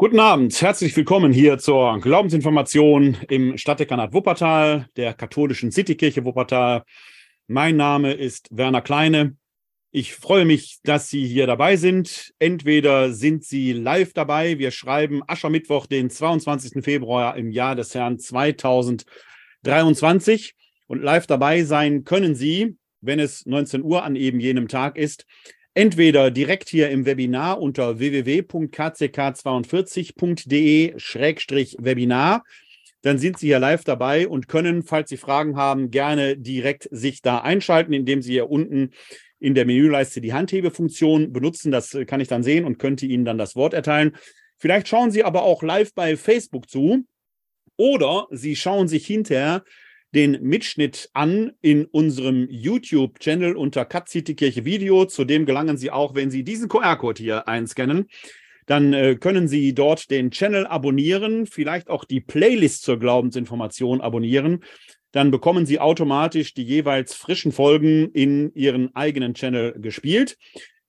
Guten Abend, herzlich willkommen hier zur Glaubensinformation im Stadtdekanat Wuppertal, der katholischen Citykirche Wuppertal. Mein Name ist Werner Kleine. Ich freue mich, dass Sie hier dabei sind. Entweder sind Sie live dabei. Wir schreiben Aschermittwoch, den 22. Februar im Jahr des Herrn 2023. Und live dabei sein können Sie, wenn es 19 Uhr an eben jenem Tag ist, entweder direkt hier im Webinar unter www.kck42.de-webinar. Dann sind Sie hier live dabei und können, falls Sie Fragen haben, gerne direkt sich da einschalten, indem Sie hier unten in der Menüleiste die Handhebefunktion benutzen. Das kann ich dann sehen und könnte Ihnen dann das Wort erteilen. Vielleicht schauen Sie aber auch live bei Facebook zu oder Sie schauen sich hinterher den Mitschnitt an in unserem YouTube-Channel unter Kirche Video. Zudem gelangen Sie auch, wenn Sie diesen QR-Code hier einscannen, dann äh, können Sie dort den Channel abonnieren, vielleicht auch die Playlist zur Glaubensinformation abonnieren. Dann bekommen Sie automatisch die jeweils frischen Folgen in Ihren eigenen Channel gespielt.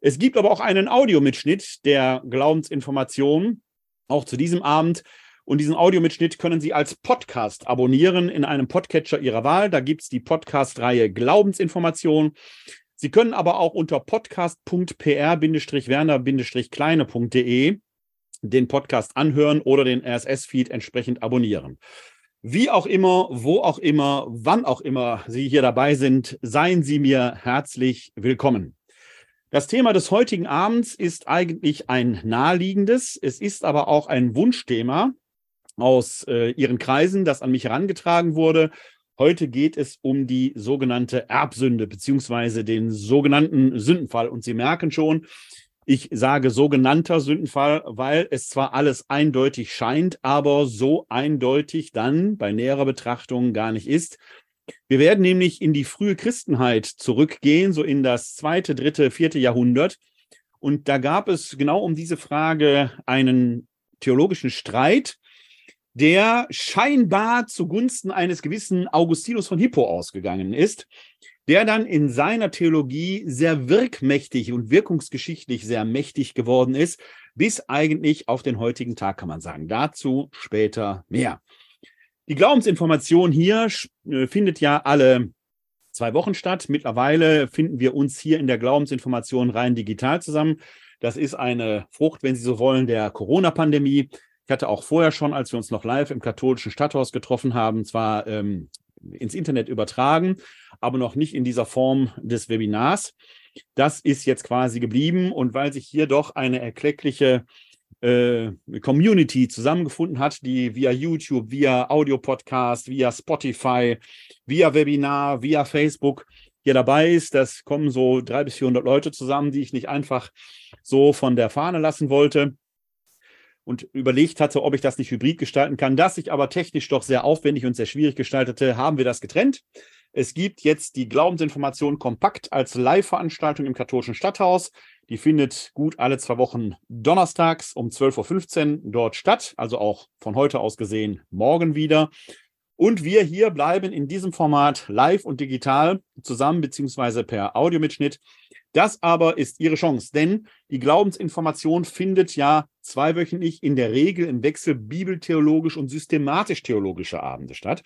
Es gibt aber auch einen Audiomitschnitt der Glaubensinformation, auch zu diesem Abend. Und diesen Audiomitschnitt können Sie als Podcast abonnieren in einem Podcatcher Ihrer Wahl. Da gibt es die Podcast-Reihe Glaubensinformation. Sie können aber auch unter podcast.pr-werner-kleine.de den Podcast anhören oder den RSS-Feed entsprechend abonnieren. Wie auch immer, wo auch immer, wann auch immer Sie hier dabei sind, seien Sie mir herzlich willkommen. Das Thema des heutigen Abends ist eigentlich ein naheliegendes. Es ist aber auch ein Wunschthema aus äh, ihren Kreisen, das an mich herangetragen wurde. Heute geht es um die sogenannte Erbsünde beziehungsweise den sogenannten Sündenfall. Und Sie merken schon, ich sage sogenannter Sündenfall, weil es zwar alles eindeutig scheint, aber so eindeutig dann bei näherer Betrachtung gar nicht ist. Wir werden nämlich in die frühe Christenheit zurückgehen, so in das zweite, dritte, vierte Jahrhundert. Und da gab es genau um diese Frage einen theologischen Streit der scheinbar zugunsten eines gewissen Augustinus von Hippo ausgegangen ist, der dann in seiner Theologie sehr wirkmächtig und wirkungsgeschichtlich sehr mächtig geworden ist, bis eigentlich auf den heutigen Tag, kann man sagen. Dazu später mehr. Die Glaubensinformation hier äh, findet ja alle zwei Wochen statt. Mittlerweile finden wir uns hier in der Glaubensinformation rein digital zusammen. Das ist eine Frucht, wenn Sie so wollen, der Corona-Pandemie. Ich hatte auch vorher schon, als wir uns noch live im katholischen Stadthaus getroffen haben, zwar ähm, ins Internet übertragen, aber noch nicht in dieser Form des Webinars. Das ist jetzt quasi geblieben und weil sich hier doch eine erkleckliche äh, Community zusammengefunden hat, die via YouTube, via Audio-Podcast, via Spotify, via Webinar, via Facebook hier dabei ist. Das kommen so drei bis 400 Leute zusammen, die ich nicht einfach so von der Fahne lassen wollte und überlegt hatte, ob ich das nicht hybrid gestalten kann. Das sich aber technisch doch sehr aufwendig und sehr schwierig gestaltete, haben wir das getrennt. Es gibt jetzt die Glaubensinformation kompakt als Live-Veranstaltung im katholischen Stadthaus. Die findet gut alle zwei Wochen donnerstags um 12.15 Uhr dort statt, also auch von heute aus gesehen morgen wieder. Und wir hier bleiben in diesem Format live und digital zusammen, beziehungsweise per Audiomitschnitt. Das aber ist Ihre Chance, denn die Glaubensinformation findet ja zweiwöchentlich in der Regel im Wechsel bibeltheologisch und systematisch-theologische Abende statt.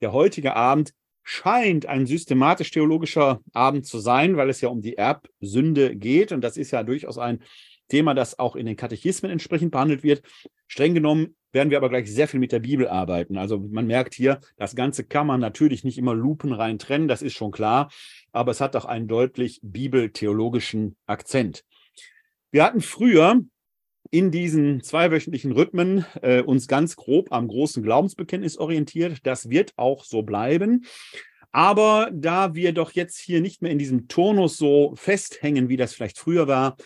Der heutige Abend scheint ein systematisch-theologischer Abend zu sein, weil es ja um die Erbsünde geht. Und das ist ja durchaus ein Thema, das auch in den Katechismen entsprechend behandelt wird. Streng genommen werden wir aber gleich sehr viel mit der Bibel arbeiten. Also man merkt hier, das Ganze kann man natürlich nicht immer lupenrein trennen, das ist schon klar, aber es hat auch einen deutlich bibeltheologischen Akzent. Wir hatten früher in diesen zweiwöchentlichen Rhythmen äh, uns ganz grob am großen Glaubensbekenntnis orientiert. Das wird auch so bleiben. Aber da wir doch jetzt hier nicht mehr in diesem Turnus so festhängen, wie das vielleicht früher war,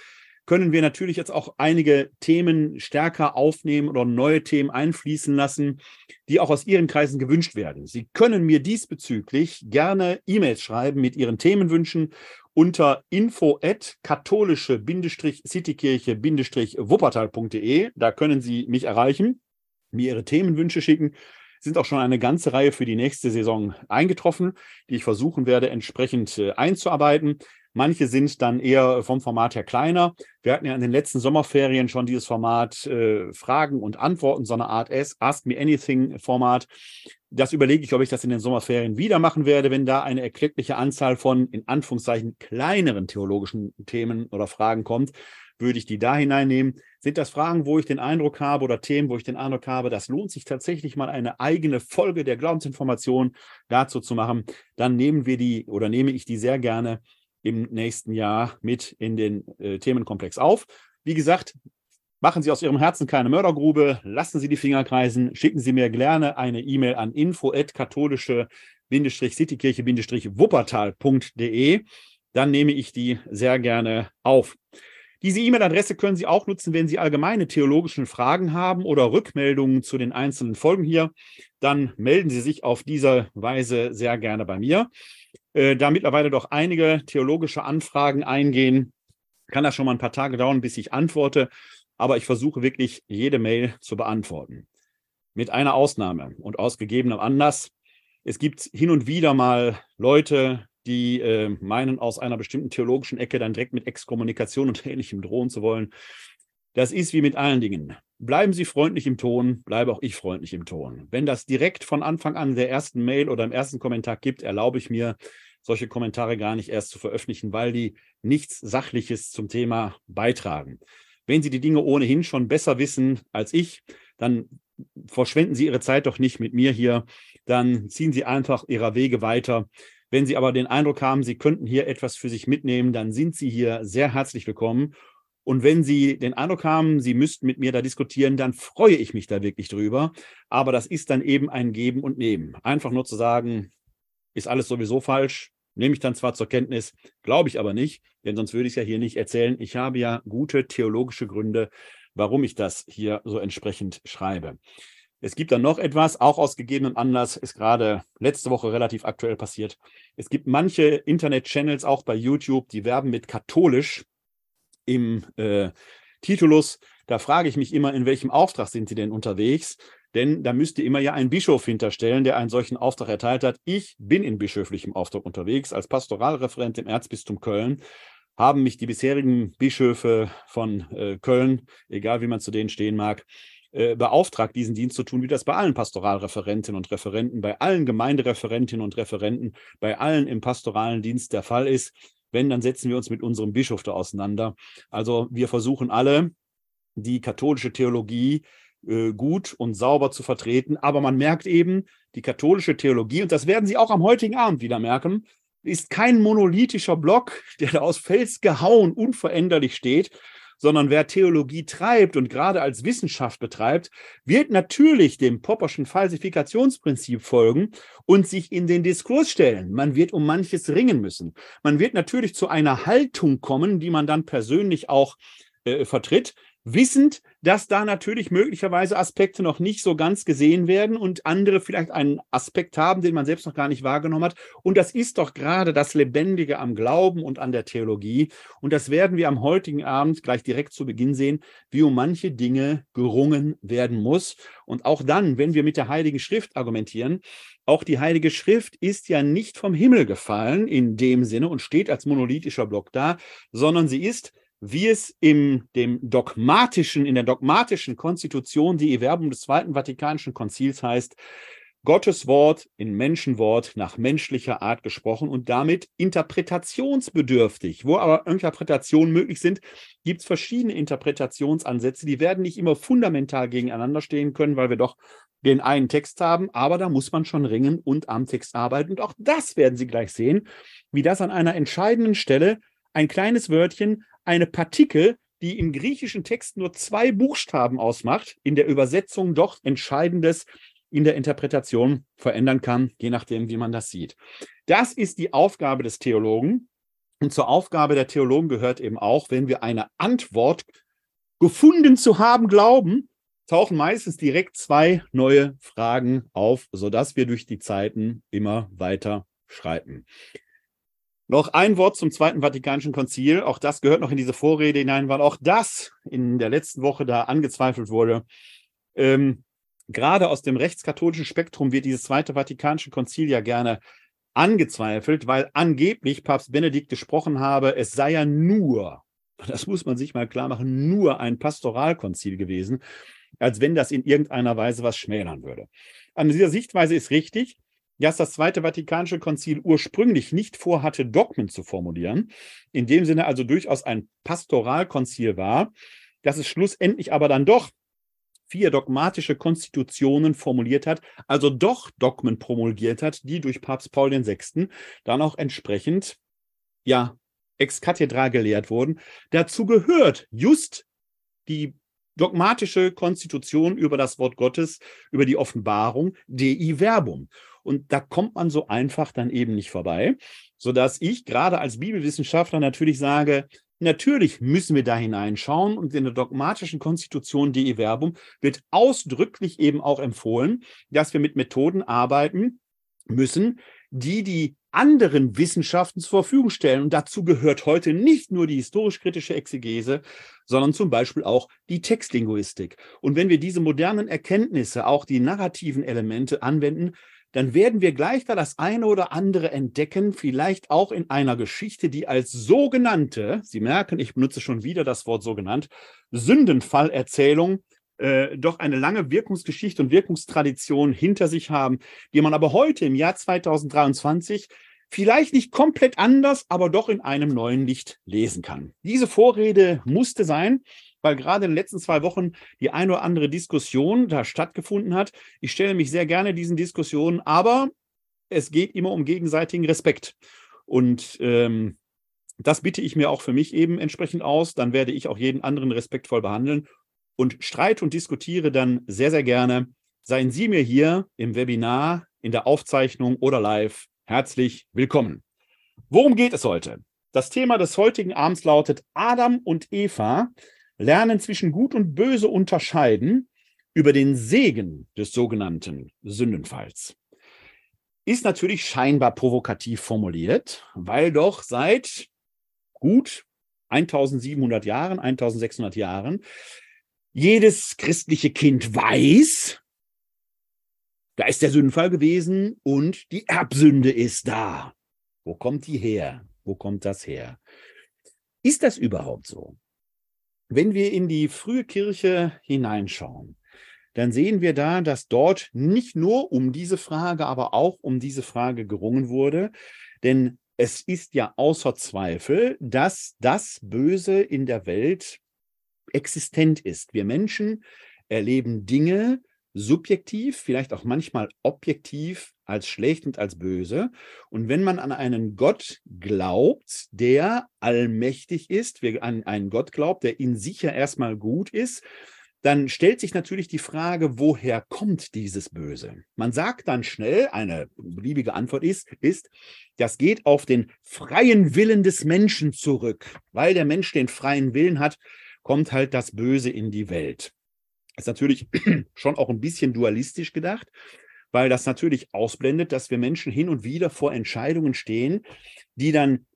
können wir natürlich jetzt auch einige Themen stärker aufnehmen oder neue Themen einfließen lassen, die auch aus Ihren Kreisen gewünscht werden. Sie können mir diesbezüglich gerne E-Mails schreiben mit Ihren Themenwünschen unter info at katholische-citykirche-wuppertal.de. Da können Sie mich erreichen, mir Ihre Themenwünsche schicken sind auch schon eine ganze Reihe für die nächste Saison eingetroffen, die ich versuchen werde, entsprechend äh, einzuarbeiten. Manche sind dann eher vom Format her kleiner. Wir hatten ja in den letzten Sommerferien schon dieses Format äh, Fragen und Antworten, so eine Art Ask Me Anything Format. Das überlege ich, ob ich das in den Sommerferien wieder machen werde, wenn da eine erkleckliche Anzahl von, in Anführungszeichen, kleineren theologischen Themen oder Fragen kommt, würde ich die da hineinnehmen. Sind das Fragen, wo ich den Eindruck habe oder Themen, wo ich den Eindruck habe, das lohnt sich tatsächlich mal eine eigene Folge der Glaubensinformation dazu zu machen, dann nehmen wir die oder nehme ich die sehr gerne im nächsten Jahr mit in den äh, Themenkomplex auf. Wie gesagt, machen Sie aus Ihrem Herzen keine Mördergrube, lassen Sie die Finger kreisen, schicken Sie mir gerne eine E-Mail an info-katholische-citykirche-wuppertal.de. Dann nehme ich die sehr gerne auf. Diese E-Mail-Adresse können Sie auch nutzen, wenn Sie allgemeine theologische Fragen haben oder Rückmeldungen zu den einzelnen Folgen hier. Dann melden Sie sich auf diese Weise sehr gerne bei mir. Äh, da mittlerweile doch einige theologische Anfragen eingehen, kann das schon mal ein paar Tage dauern, bis ich antworte. Aber ich versuche wirklich, jede Mail zu beantworten. Mit einer Ausnahme und aus gegebenem Anlass. Es gibt hin und wieder mal Leute, die äh, meinen, aus einer bestimmten theologischen Ecke dann direkt mit Exkommunikation und Ähnlichem drohen zu wollen. Das ist wie mit allen Dingen. Bleiben Sie freundlich im Ton, bleibe auch ich freundlich im Ton. Wenn das direkt von Anfang an der ersten Mail oder im ersten Kommentar gibt, erlaube ich mir, solche Kommentare gar nicht erst zu veröffentlichen, weil die nichts Sachliches zum Thema beitragen. Wenn Sie die Dinge ohnehin schon besser wissen als ich, dann verschwenden Sie Ihre Zeit doch nicht mit mir hier. Dann ziehen Sie einfach Ihrer Wege weiter. Wenn Sie aber den Eindruck haben, Sie könnten hier etwas für sich mitnehmen, dann sind Sie hier sehr herzlich willkommen. Und wenn Sie den Eindruck haben, Sie müssten mit mir da diskutieren, dann freue ich mich da wirklich drüber. Aber das ist dann eben ein Geben und Nehmen. Einfach nur zu sagen, ist alles sowieso falsch, nehme ich dann zwar zur Kenntnis, glaube ich aber nicht, denn sonst würde ich es ja hier nicht erzählen. Ich habe ja gute theologische Gründe, warum ich das hier so entsprechend schreibe. Es gibt dann noch etwas, auch aus gegebenem Anlass, ist gerade letzte Woche relativ aktuell passiert. Es gibt manche Internet-Channels, auch bei YouTube, die werben mit katholisch im äh, Titulus. Da frage ich mich immer, in welchem Auftrag sind sie denn unterwegs? Denn da müsste immer ja ein Bischof hinterstellen, der einen solchen Auftrag erteilt hat. Ich bin in bischöflichem Auftrag unterwegs als Pastoralreferent im Erzbistum Köln haben mich die bisherigen Bischöfe von äh, Köln, egal wie man zu denen stehen mag, äh, beauftragt, diesen Dienst zu tun, wie das bei allen Pastoralreferentinnen und Referenten, bei allen Gemeindereferentinnen und Referenten, bei allen im pastoralen Dienst der Fall ist. Wenn, dann setzen wir uns mit unserem Bischof da auseinander. Also wir versuchen alle, die katholische Theologie äh, gut und sauber zu vertreten. Aber man merkt eben, die katholische Theologie, und das werden Sie auch am heutigen Abend wieder merken, ist kein monolithischer Block, der da aus Fels gehauen unveränderlich steht, sondern wer Theologie treibt und gerade als Wissenschaft betreibt, wird natürlich dem Popperschen Falsifikationsprinzip folgen und sich in den Diskurs stellen. Man wird um manches ringen müssen. Man wird natürlich zu einer Haltung kommen, die man dann persönlich auch äh, vertritt, wissend, dass da natürlich möglicherweise Aspekte noch nicht so ganz gesehen werden und andere vielleicht einen Aspekt haben, den man selbst noch gar nicht wahrgenommen hat. Und das ist doch gerade das Lebendige am Glauben und an der Theologie. Und das werden wir am heutigen Abend gleich direkt zu Beginn sehen, wie um manche Dinge gerungen werden muss. Und auch dann, wenn wir mit der Heiligen Schrift argumentieren, auch die Heilige Schrift ist ja nicht vom Himmel gefallen in dem Sinne und steht als monolithischer Block da, sondern sie ist wie es in dem dogmatischen, in der dogmatischen Konstitution, die Erwerbung des Zweiten Vatikanischen Konzils heißt, Gottes Wort in Menschenwort nach menschlicher Art gesprochen und damit interpretationsbedürftig. Wo aber Interpretationen möglich sind, gibt es verschiedene Interpretationsansätze. Die werden nicht immer fundamental gegeneinander stehen können, weil wir doch den einen Text haben, aber da muss man schon ringen und am Text arbeiten. Und auch das werden Sie gleich sehen, wie das an einer entscheidenden Stelle ein kleines Wörtchen eine Partikel, die im griechischen Text nur zwei Buchstaben ausmacht, in der Übersetzung doch Entscheidendes in der Interpretation verändern kann, je nachdem, wie man das sieht. Das ist die Aufgabe des Theologen. Und zur Aufgabe der Theologen gehört eben auch, wenn wir eine Antwort gefunden zu haben glauben, tauchen meistens direkt zwei neue Fragen auf, sodass wir durch die Zeiten immer weiter schreiten. Noch ein Wort zum Zweiten Vatikanischen Konzil. Auch das gehört noch in diese Vorrede hinein, weil auch das in der letzten Woche da angezweifelt wurde. Ähm, gerade aus dem rechtskatholischen Spektrum wird dieses Zweite Vatikanische Konzil ja gerne angezweifelt, weil angeblich Papst Benedikt gesprochen habe, es sei ja nur, das muss man sich mal klar machen, nur ein Pastoralkonzil gewesen, als wenn das in irgendeiner Weise was schmälern würde. An dieser Sichtweise ist richtig, dass das Zweite Vatikanische Konzil ursprünglich nicht vorhatte, Dogmen zu formulieren, in dem Sinne also durchaus ein Pastoralkonzil war, dass es schlussendlich aber dann doch vier dogmatische Konstitutionen formuliert hat, also doch Dogmen promulgiert hat, die durch Papst Paul VI. dann auch entsprechend, ja, ex cathedra gelehrt wurden. Dazu gehört just die dogmatische Konstitution über das Wort Gottes, über die Offenbarung, Dei Verbum. Und da kommt man so einfach dann eben nicht vorbei, sodass ich gerade als Bibelwissenschaftler natürlich sage, Natürlich müssen wir da hineinschauen und in der dogmatischen Konstitution Dei Verbum wird ausdrücklich eben auch empfohlen, dass wir mit Methoden arbeiten müssen, die die anderen Wissenschaften zur Verfügung stellen. Und dazu gehört heute nicht nur die historisch-kritische Exegese, sondern zum Beispiel auch die Textlinguistik. Und wenn wir diese modernen Erkenntnisse, auch die narrativen Elemente anwenden, dann werden wir gleich da das eine oder andere entdecken, vielleicht auch in einer Geschichte, die als sogenannte, Sie merken, ich benutze schon wieder das Wort sogenannt, Sündenfallerzählung äh, doch eine lange Wirkungsgeschichte und Wirkungstradition hinter sich haben, die man aber heute im Jahr 2023 vielleicht nicht komplett anders, aber doch in einem neuen Licht lesen kann. Diese Vorrede musste sein weil gerade in den letzten zwei Wochen die eine oder andere Diskussion da stattgefunden hat. Ich stelle mich sehr gerne diesen Diskussionen, aber es geht immer um gegenseitigen Respekt. Und ähm, das bitte ich mir auch für mich eben entsprechend aus. Dann werde ich auch jeden anderen respektvoll behandeln und streite und diskutiere dann sehr, sehr gerne. Seien Sie mir hier im Webinar, in der Aufzeichnung oder live herzlich willkommen. Worum geht es heute? Das Thema des heutigen Abends lautet Adam und Eva lernen zwischen Gut und Böse unterscheiden über den Segen des sogenannten Sündenfalls. Ist natürlich scheinbar provokativ formuliert, weil doch seit gut 1700 Jahren, 1600 Jahren jedes christliche Kind weiß, da ist der Sündenfall gewesen und die Erbsünde ist da. Wo kommt die her? Wo kommt das her? Ist das überhaupt so? Wenn wir in die frühe Kirche hineinschauen, dann sehen wir da, dass dort nicht nur um diese Frage, aber auch um diese Frage gerungen wurde. Denn es ist ja außer Zweifel, dass das Böse in der Welt existent ist. Wir Menschen erleben Dinge, subjektiv, vielleicht auch manchmal objektiv als schlecht und als böse. Und wenn man an einen Gott glaubt, der allmächtig ist, wer an einen Gott glaubt, der in sich ja erstmal gut ist, dann stellt sich natürlich die Frage, woher kommt dieses Böse? Man sagt dann schnell, eine beliebige Antwort ist, ist, das geht auf den freien Willen des Menschen zurück. Weil der Mensch den freien Willen hat, kommt halt das Böse in die Welt ist natürlich schon auch ein bisschen dualistisch gedacht, weil das natürlich ausblendet, dass wir Menschen hin und wieder vor Entscheidungen stehen, die dann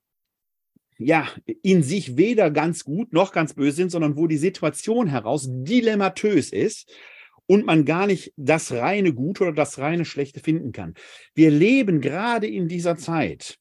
ja in sich weder ganz gut noch ganz böse sind, sondern wo die Situation heraus dilemmatös ist und man gar nicht das reine Gute oder das reine Schlechte finden kann. Wir leben gerade in dieser Zeit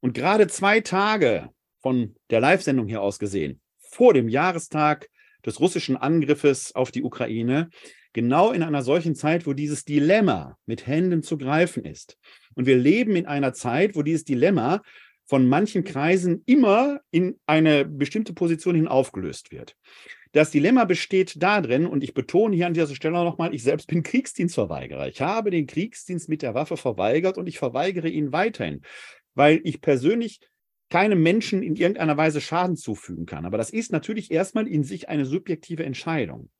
und gerade zwei Tage von der Live-Sendung hier aus gesehen, vor dem Jahrestag des russischen Angriffes auf die Ukraine, genau in einer solchen Zeit, wo dieses Dilemma mit Händen zu greifen ist. Und wir leben in einer Zeit, wo dieses Dilemma von manchen Kreisen immer in eine bestimmte Position hin aufgelöst wird. Das Dilemma besteht darin, und ich betone hier an dieser Stelle nochmal, ich selbst bin Kriegsdienstverweigerer. Ich habe den Kriegsdienst mit der Waffe verweigert und ich verweigere ihn weiterhin, weil ich persönlich keinem Menschen in irgendeiner Weise Schaden zufügen kann. Aber das ist natürlich erstmal in sich eine subjektive Entscheidung.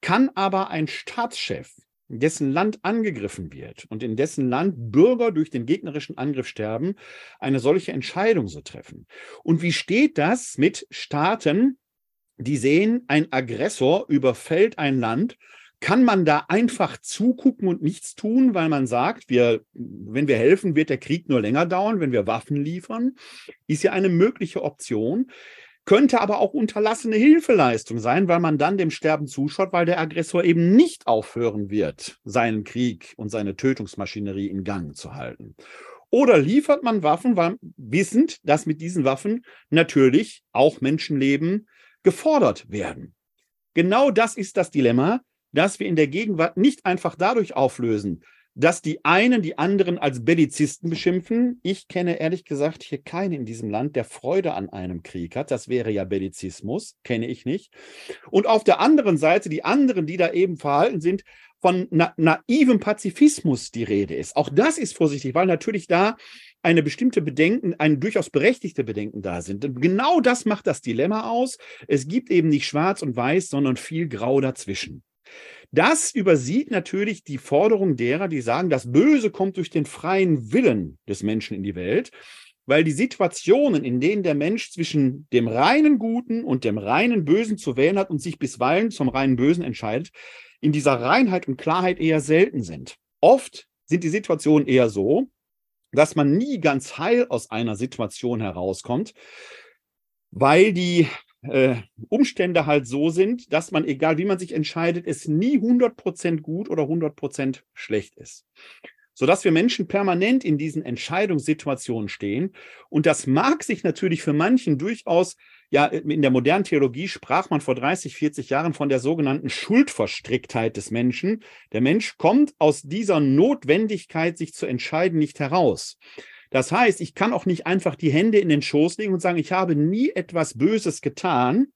Kann aber ein Staatschef, dessen Land angegriffen wird und in dessen Land Bürger durch den gegnerischen Angriff sterben, eine solche Entscheidung so treffen? Und wie steht das mit Staaten, die sehen, ein Aggressor überfällt ein Land kann man da einfach zugucken und nichts tun, weil man sagt, wir, wenn wir helfen, wird der Krieg nur länger dauern, wenn wir Waffen liefern? Ist ja eine mögliche Option. Könnte aber auch unterlassene Hilfeleistung sein, weil man dann dem Sterben zuschaut, weil der Aggressor eben nicht aufhören wird, seinen Krieg und seine Tötungsmaschinerie in Gang zu halten. Oder liefert man Waffen, weil, wissend, dass mit diesen Waffen natürlich auch Menschenleben gefordert werden? Genau das ist das Dilemma, das wir in der Gegenwart nicht einfach dadurch auflösen, dass die einen die anderen als Bellizisten beschimpfen. Ich kenne ehrlich gesagt hier keinen in diesem Land, der Freude an einem Krieg hat. Das wäre ja Bellizismus, kenne ich nicht. Und auf der anderen Seite die anderen, die da eben verhalten sind, von na naivem Pazifismus die Rede ist. Auch das ist vorsichtig, weil natürlich da eine bestimmte Bedenken, ein durchaus berechtigte Bedenken da sind. Und genau das macht das Dilemma aus. Es gibt eben nicht schwarz und weiß, sondern viel Grau dazwischen. Das übersieht natürlich die Forderung derer, die sagen, das Böse kommt durch den freien Willen des Menschen in die Welt, weil die Situationen, in denen der Mensch zwischen dem reinen Guten und dem reinen Bösen zu wählen hat und sich bisweilen zum reinen Bösen entscheidet, in dieser Reinheit und Klarheit eher selten sind. Oft sind die Situationen eher so, dass man nie ganz heil aus einer Situation herauskommt, weil die äh, Umstände halt so sind, dass man, egal wie man sich entscheidet, es nie 100% gut oder 100% schlecht ist. Sodass wir Menschen permanent in diesen Entscheidungssituationen stehen. Und das mag sich natürlich für manchen durchaus, ja, in der modernen Theologie sprach man vor 30, 40 Jahren von der sogenannten Schuldverstricktheit des Menschen. Der Mensch kommt aus dieser Notwendigkeit, sich zu entscheiden, nicht heraus. Das heißt, ich kann auch nicht einfach die Hände in den Schoß legen und sagen, ich habe nie etwas Böses getan,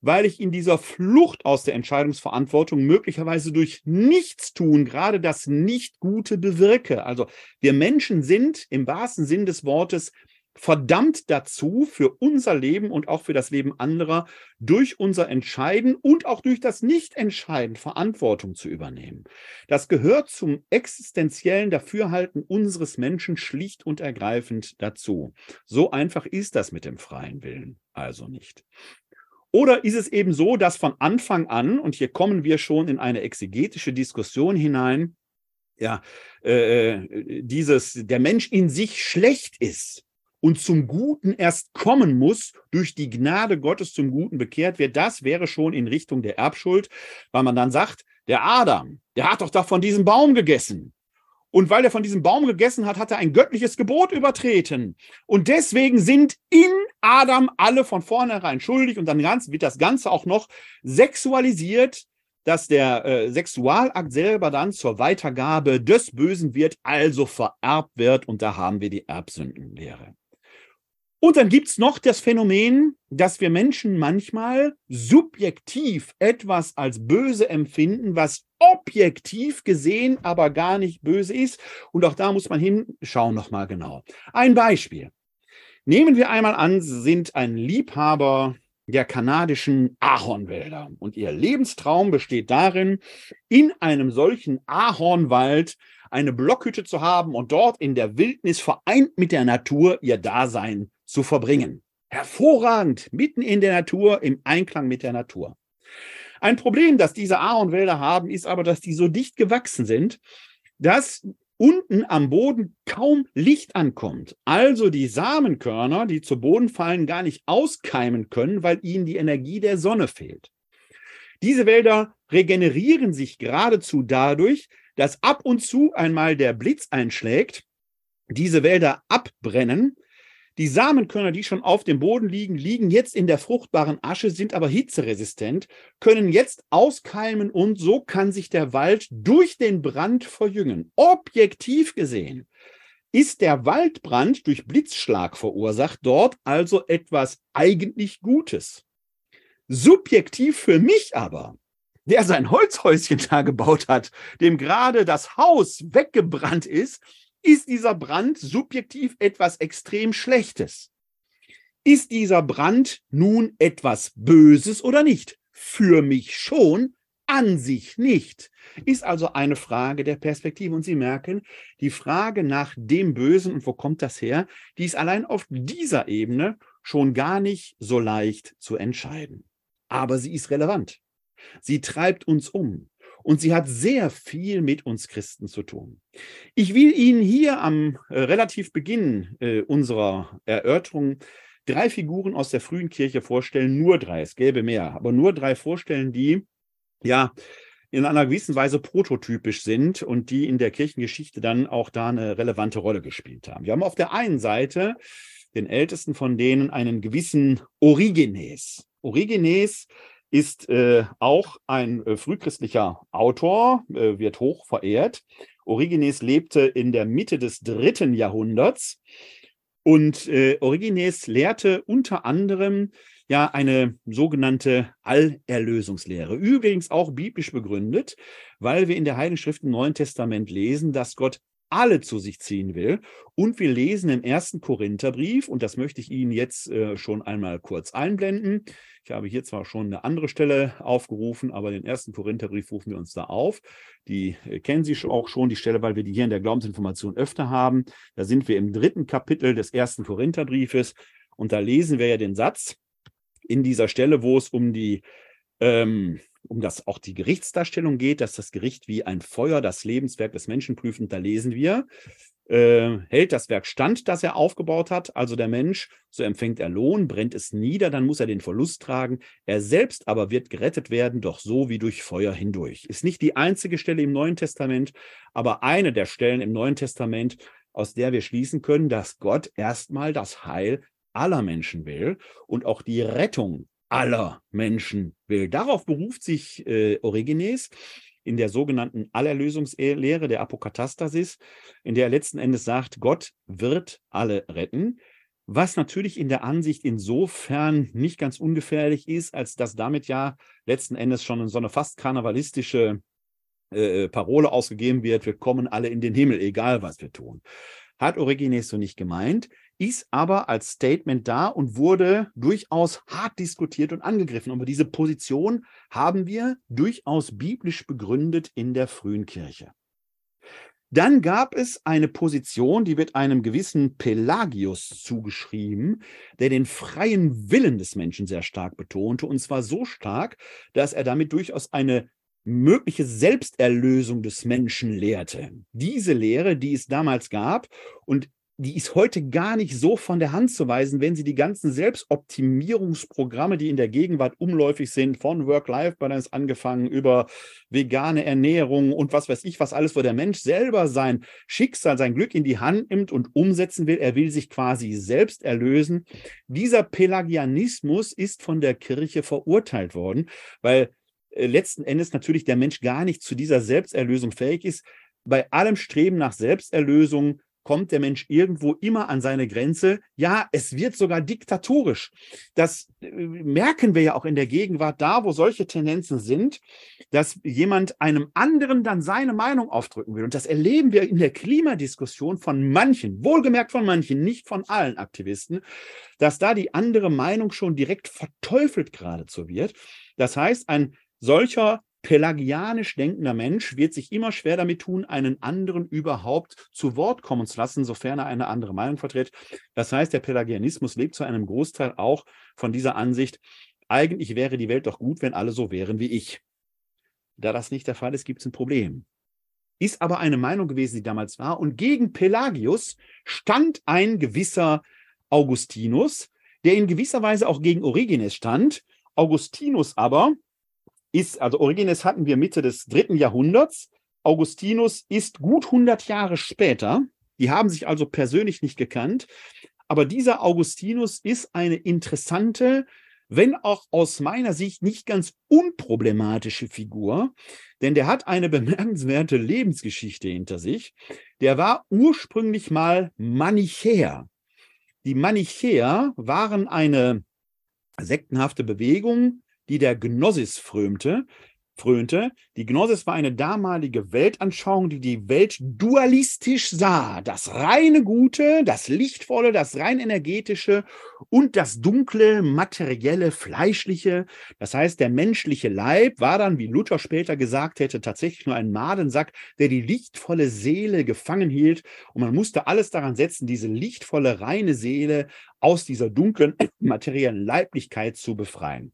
weil ich in dieser Flucht aus der Entscheidungsverantwortung möglicherweise durch Nichtstun gerade das Nicht-Gute bewirke. Also wir Menschen sind im wahrsten Sinn des Wortes verdammt dazu, für unser Leben und auch für das Leben anderer durch unser Entscheiden und auch durch das Nichtentscheiden Verantwortung zu übernehmen. Das gehört zum existenziellen Dafürhalten unseres Menschen schlicht und ergreifend dazu. So einfach ist das mit dem freien Willen also nicht. Oder ist es eben so, dass von Anfang an, und hier kommen wir schon in eine exegetische Diskussion hinein, ja, äh, äh dieses, der Mensch in sich schlecht ist und zum Guten erst kommen muss, durch die Gnade Gottes zum Guten bekehrt wird, das wäre schon in Richtung der Erbschuld, weil man dann sagt, der Adam, der hat doch da von diesem Baum gegessen. Und weil er von diesem Baum gegessen hat, hat er ein göttliches Gebot übertreten. Und deswegen sind in Adam alle von vornherein schuldig. Und dann ganz, wird das Ganze auch noch sexualisiert, dass der äh, Sexualakt selber dann zur Weitergabe des Bösen wird, also vererbt wird. Und da haben wir die Erbsündenlehre. Und dann gibt es noch das Phänomen, dass wir Menschen manchmal subjektiv etwas als böse empfinden, was objektiv gesehen aber gar nicht böse ist. Und auch da muss man hinschauen nochmal genau. Ein Beispiel. Nehmen wir einmal an, Sie sind ein Liebhaber der kanadischen Ahornwälder. Und Ihr Lebenstraum besteht darin, in einem solchen Ahornwald eine Blockhütte zu haben und dort in der Wildnis vereint mit der Natur Ihr Dasein zu verbringen. Hervorragend, mitten in der Natur, im Einklang mit der Natur. Ein Problem, das diese Ahornwälder haben, ist aber, dass die so dicht gewachsen sind, dass unten am Boden kaum Licht ankommt. Also die Samenkörner, die zu Boden fallen, gar nicht auskeimen können, weil ihnen die Energie der Sonne fehlt. Diese Wälder regenerieren sich geradezu dadurch, dass ab und zu einmal der Blitz einschlägt, diese Wälder abbrennen die Samenkörner, die schon auf dem Boden liegen, liegen jetzt in der fruchtbaren Asche, sind aber hitzeresistent, können jetzt auskeimen und so kann sich der Wald durch den Brand verjüngen. Objektiv gesehen ist der Waldbrand durch Blitzschlag verursacht, dort also etwas eigentlich Gutes. Subjektiv für mich aber, der sein Holzhäuschen da gebaut hat, dem gerade das Haus weggebrannt ist, ist dieser Brand subjektiv etwas extrem Schlechtes? Ist dieser Brand nun etwas Böses oder nicht? Für mich schon, an sich nicht. Ist also eine Frage der Perspektive. Und Sie merken, die Frage nach dem Bösen und wo kommt das her, die ist allein auf dieser Ebene schon gar nicht so leicht zu entscheiden. Aber sie ist relevant. Sie treibt uns um. Und sie hat sehr viel mit uns Christen zu tun. Ich will Ihnen hier am äh, relativ Beginn äh, unserer Erörterung drei Figuren aus der frühen Kirche vorstellen, nur drei, es gäbe mehr, aber nur drei vorstellen, die ja in einer gewissen Weise prototypisch sind und die in der Kirchengeschichte dann auch da eine relevante Rolle gespielt haben. Wir haben auf der einen Seite den ältesten von denen einen gewissen Origenes. Origenes ist äh, auch ein äh, frühchristlicher Autor, äh, wird hoch verehrt. Origenes lebte in der Mitte des dritten Jahrhunderts und äh, Origenes lehrte unter anderem ja eine sogenannte Allerlösungslehre. Übrigens auch biblisch begründet, weil wir in der Heiligen Schrift im Neuen Testament lesen, dass Gott alle zu sich ziehen will. Und wir lesen im ersten Korintherbrief, und das möchte ich Ihnen jetzt äh, schon einmal kurz einblenden. Ich habe hier zwar schon eine andere Stelle aufgerufen, aber den ersten Korintherbrief rufen wir uns da auf. Die äh, kennen Sie auch schon, die Stelle, weil wir die hier in der Glaubensinformation öfter haben. Da sind wir im dritten Kapitel des ersten Korintherbriefes und da lesen wir ja den Satz in dieser Stelle, wo es um die ähm, um das auch die Gerichtsdarstellung geht, dass das Gericht wie ein Feuer das Lebenswerk des Menschen prüft. Und da lesen wir, äh, hält das Werk stand, das er aufgebaut hat, also der Mensch, so empfängt er Lohn, brennt es nieder, dann muss er den Verlust tragen. Er selbst aber wird gerettet werden, doch so wie durch Feuer hindurch. Ist nicht die einzige Stelle im Neuen Testament, aber eine der Stellen im Neuen Testament, aus der wir schließen können, dass Gott erstmal das Heil aller Menschen will und auch die Rettung aller Menschen will. Darauf beruft sich äh, Origenes in der sogenannten Allerlösungslehre der Apokatastasis, in der er letzten Endes sagt, Gott wird alle retten. Was natürlich in der Ansicht insofern nicht ganz ungefährlich ist, als dass damit ja letzten Endes schon so eine fast karnevalistische äh, Parole ausgegeben wird, wir kommen alle in den Himmel, egal was wir tun. Hat Origenes so nicht gemeint ist aber als Statement da und wurde durchaus hart diskutiert und angegriffen. Aber diese Position haben wir durchaus biblisch begründet in der frühen Kirche. Dann gab es eine Position, die wird einem gewissen Pelagius zugeschrieben, der den freien Willen des Menschen sehr stark betonte, und zwar so stark, dass er damit durchaus eine mögliche Selbsterlösung des Menschen lehrte. Diese Lehre, die es damals gab und die ist heute gar nicht so von der Hand zu weisen, wenn Sie die ganzen Selbstoptimierungsprogramme, die in der Gegenwart umläufig sind, von Work-Life-Balance angefangen über vegane Ernährung und was weiß ich, was alles, wo der Mensch selber sein Schicksal, sein Glück in die Hand nimmt und umsetzen will. Er will sich quasi selbst erlösen. Dieser Pelagianismus ist von der Kirche verurteilt worden, weil äh, letzten Endes natürlich der Mensch gar nicht zu dieser Selbsterlösung fähig ist. Bei allem Streben nach Selbsterlösung kommt der Mensch irgendwo immer an seine Grenze. Ja, es wird sogar diktatorisch. Das äh, merken wir ja auch in der Gegenwart, da wo solche Tendenzen sind, dass jemand einem anderen dann seine Meinung aufdrücken will. Und das erleben wir in der Klimadiskussion von manchen, wohlgemerkt von manchen, nicht von allen Aktivisten, dass da die andere Meinung schon direkt verteufelt geradezu wird. Das heißt, ein solcher pelagianisch denkender Mensch wird sich immer schwer damit tun, einen anderen überhaupt zu Wort kommen zu lassen, sofern er eine andere Meinung vertritt. Das heißt, der Pelagianismus lebt zu einem Großteil auch von dieser Ansicht, eigentlich wäre die Welt doch gut, wenn alle so wären wie ich. Da das nicht der Fall ist, gibt es ein Problem. Ist aber eine Meinung gewesen, die damals war. Und gegen Pelagius stand ein gewisser Augustinus, der in gewisser Weise auch gegen Origenes stand. Augustinus aber ist, also Origenes hatten wir Mitte des dritten Jahrhunderts. Augustinus ist gut 100 Jahre später. Die haben sich also persönlich nicht gekannt. Aber dieser Augustinus ist eine interessante, wenn auch aus meiner Sicht nicht ganz unproblematische Figur, denn der hat eine bemerkenswerte Lebensgeschichte hinter sich. Der war ursprünglich mal Manichäer. Die Manichäer waren eine sektenhafte Bewegung, die der Gnosis frömte, frönte. Die Gnosis war eine damalige Weltanschauung, die die Welt dualistisch sah. Das reine Gute, das Lichtvolle, das rein energetische und das dunkle, materielle, fleischliche. Das heißt, der menschliche Leib war dann, wie Luther später gesagt hätte, tatsächlich nur ein Madensack, der die lichtvolle Seele gefangen hielt. Und man musste alles daran setzen, diese lichtvolle, reine Seele aus dieser dunklen, materiellen Leiblichkeit zu befreien.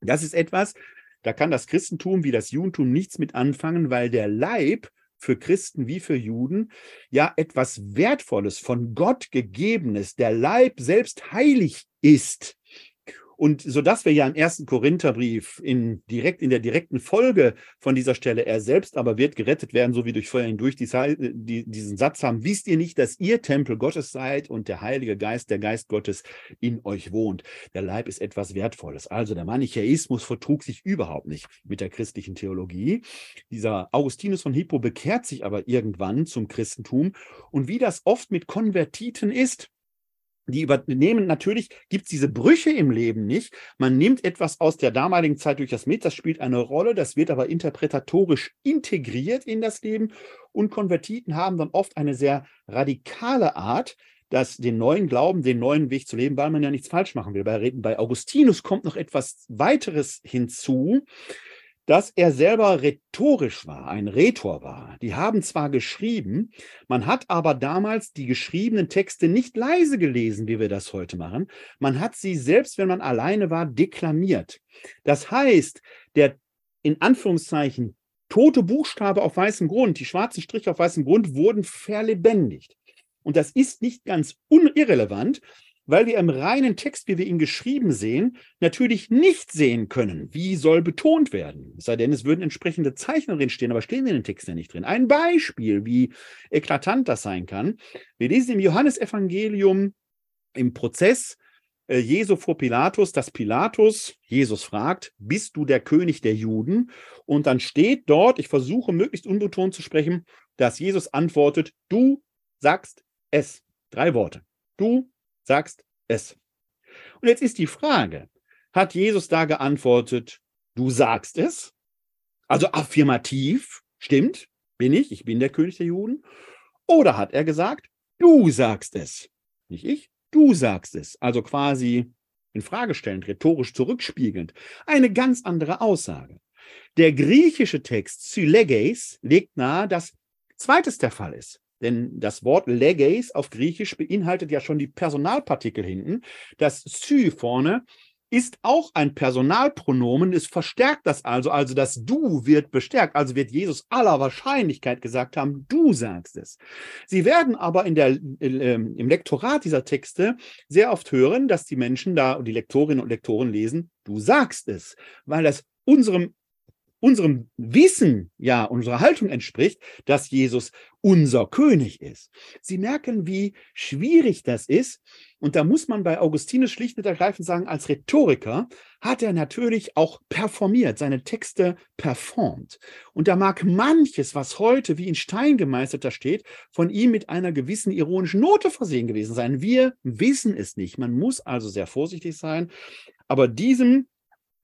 Das ist etwas, da kann das Christentum wie das Judentum nichts mit anfangen, weil der Leib für Christen wie für Juden ja etwas Wertvolles, von Gott gegebenes, der Leib selbst heilig ist. Und so dass wir ja im ersten Korintherbrief in direkt in der direkten Folge von dieser Stelle, er selbst aber wird gerettet werden, so wie durch Feuer hindurch, die, diesen Satz haben, wisst ihr nicht, dass ihr Tempel Gottes seid und der Heilige Geist, der Geist Gottes in euch wohnt. Der Leib ist etwas Wertvolles. Also der Manichäismus vertrug sich überhaupt nicht mit der christlichen Theologie. Dieser Augustinus von Hippo bekehrt sich aber irgendwann zum Christentum. Und wie das oft mit Konvertiten ist, die übernehmen, natürlich gibt es diese Brüche im Leben nicht. Man nimmt etwas aus der damaligen Zeit durch das mit, das spielt eine Rolle, das wird aber interpretatorisch integriert in das Leben. Und Konvertiten haben dann oft eine sehr radikale Art, das, den neuen Glauben, den neuen Weg zu leben, weil man ja nichts falsch machen will. Bei, bei Augustinus kommt noch etwas weiteres hinzu dass er selber rhetorisch war, ein Rhetor war. Die haben zwar geschrieben, man hat aber damals die geschriebenen Texte nicht leise gelesen, wie wir das heute machen. Man hat sie selbst, wenn man alleine war, deklamiert. Das heißt, der in Anführungszeichen tote Buchstabe auf weißem Grund, die schwarzen Striche auf weißem Grund wurden verlebendigt. Und das ist nicht ganz unirrelevant, weil wir im reinen Text, wie wir ihn geschrieben sehen, natürlich nicht sehen können, wie soll betont werden. Es sei denn, es würden entsprechende Zeichen drin stehen, aber stehen in den Texten ja nicht drin. Ein Beispiel, wie eklatant das sein kann. Wir lesen im Johannesevangelium im Prozess äh, Jesu vor Pilatus, dass Pilatus Jesus fragt, bist du der König der Juden? Und dann steht dort, ich versuche möglichst unbetont zu sprechen, dass Jesus antwortet, du sagst es. Drei Worte. Du sagst es. Und jetzt ist die Frage, hat Jesus da geantwortet, du sagst es? Also affirmativ, stimmt, bin ich, ich bin der König der Juden. Oder hat er gesagt, du sagst es? Nicht ich, du sagst es. Also quasi in Frage stellend, rhetorisch zurückspiegelnd. Eine ganz andere Aussage. Der griechische Text Syleges legt nahe, dass zweites der Fall ist. Denn das Wort leges auf Griechisch beinhaltet ja schon die Personalpartikel hinten. Das sy vorne ist auch ein Personalpronomen, es verstärkt das also, also das Du wird bestärkt, also wird Jesus aller Wahrscheinlichkeit gesagt haben, du sagst es. Sie werden aber in der, äh, im Lektorat dieser Texte sehr oft hören, dass die Menschen da, die Lektorinnen und Lektoren lesen, du sagst es, weil das unserem unserem Wissen, ja, unserer Haltung entspricht, dass Jesus unser König ist. Sie merken, wie schwierig das ist. Und da muss man bei Augustinus schlicht und ergreifend sagen, als Rhetoriker hat er natürlich auch performiert, seine Texte performt. Und da mag manches, was heute wie in Stein gemeißelt da steht, von ihm mit einer gewissen ironischen Note versehen gewesen sein. Wir wissen es nicht. Man muss also sehr vorsichtig sein. Aber diesem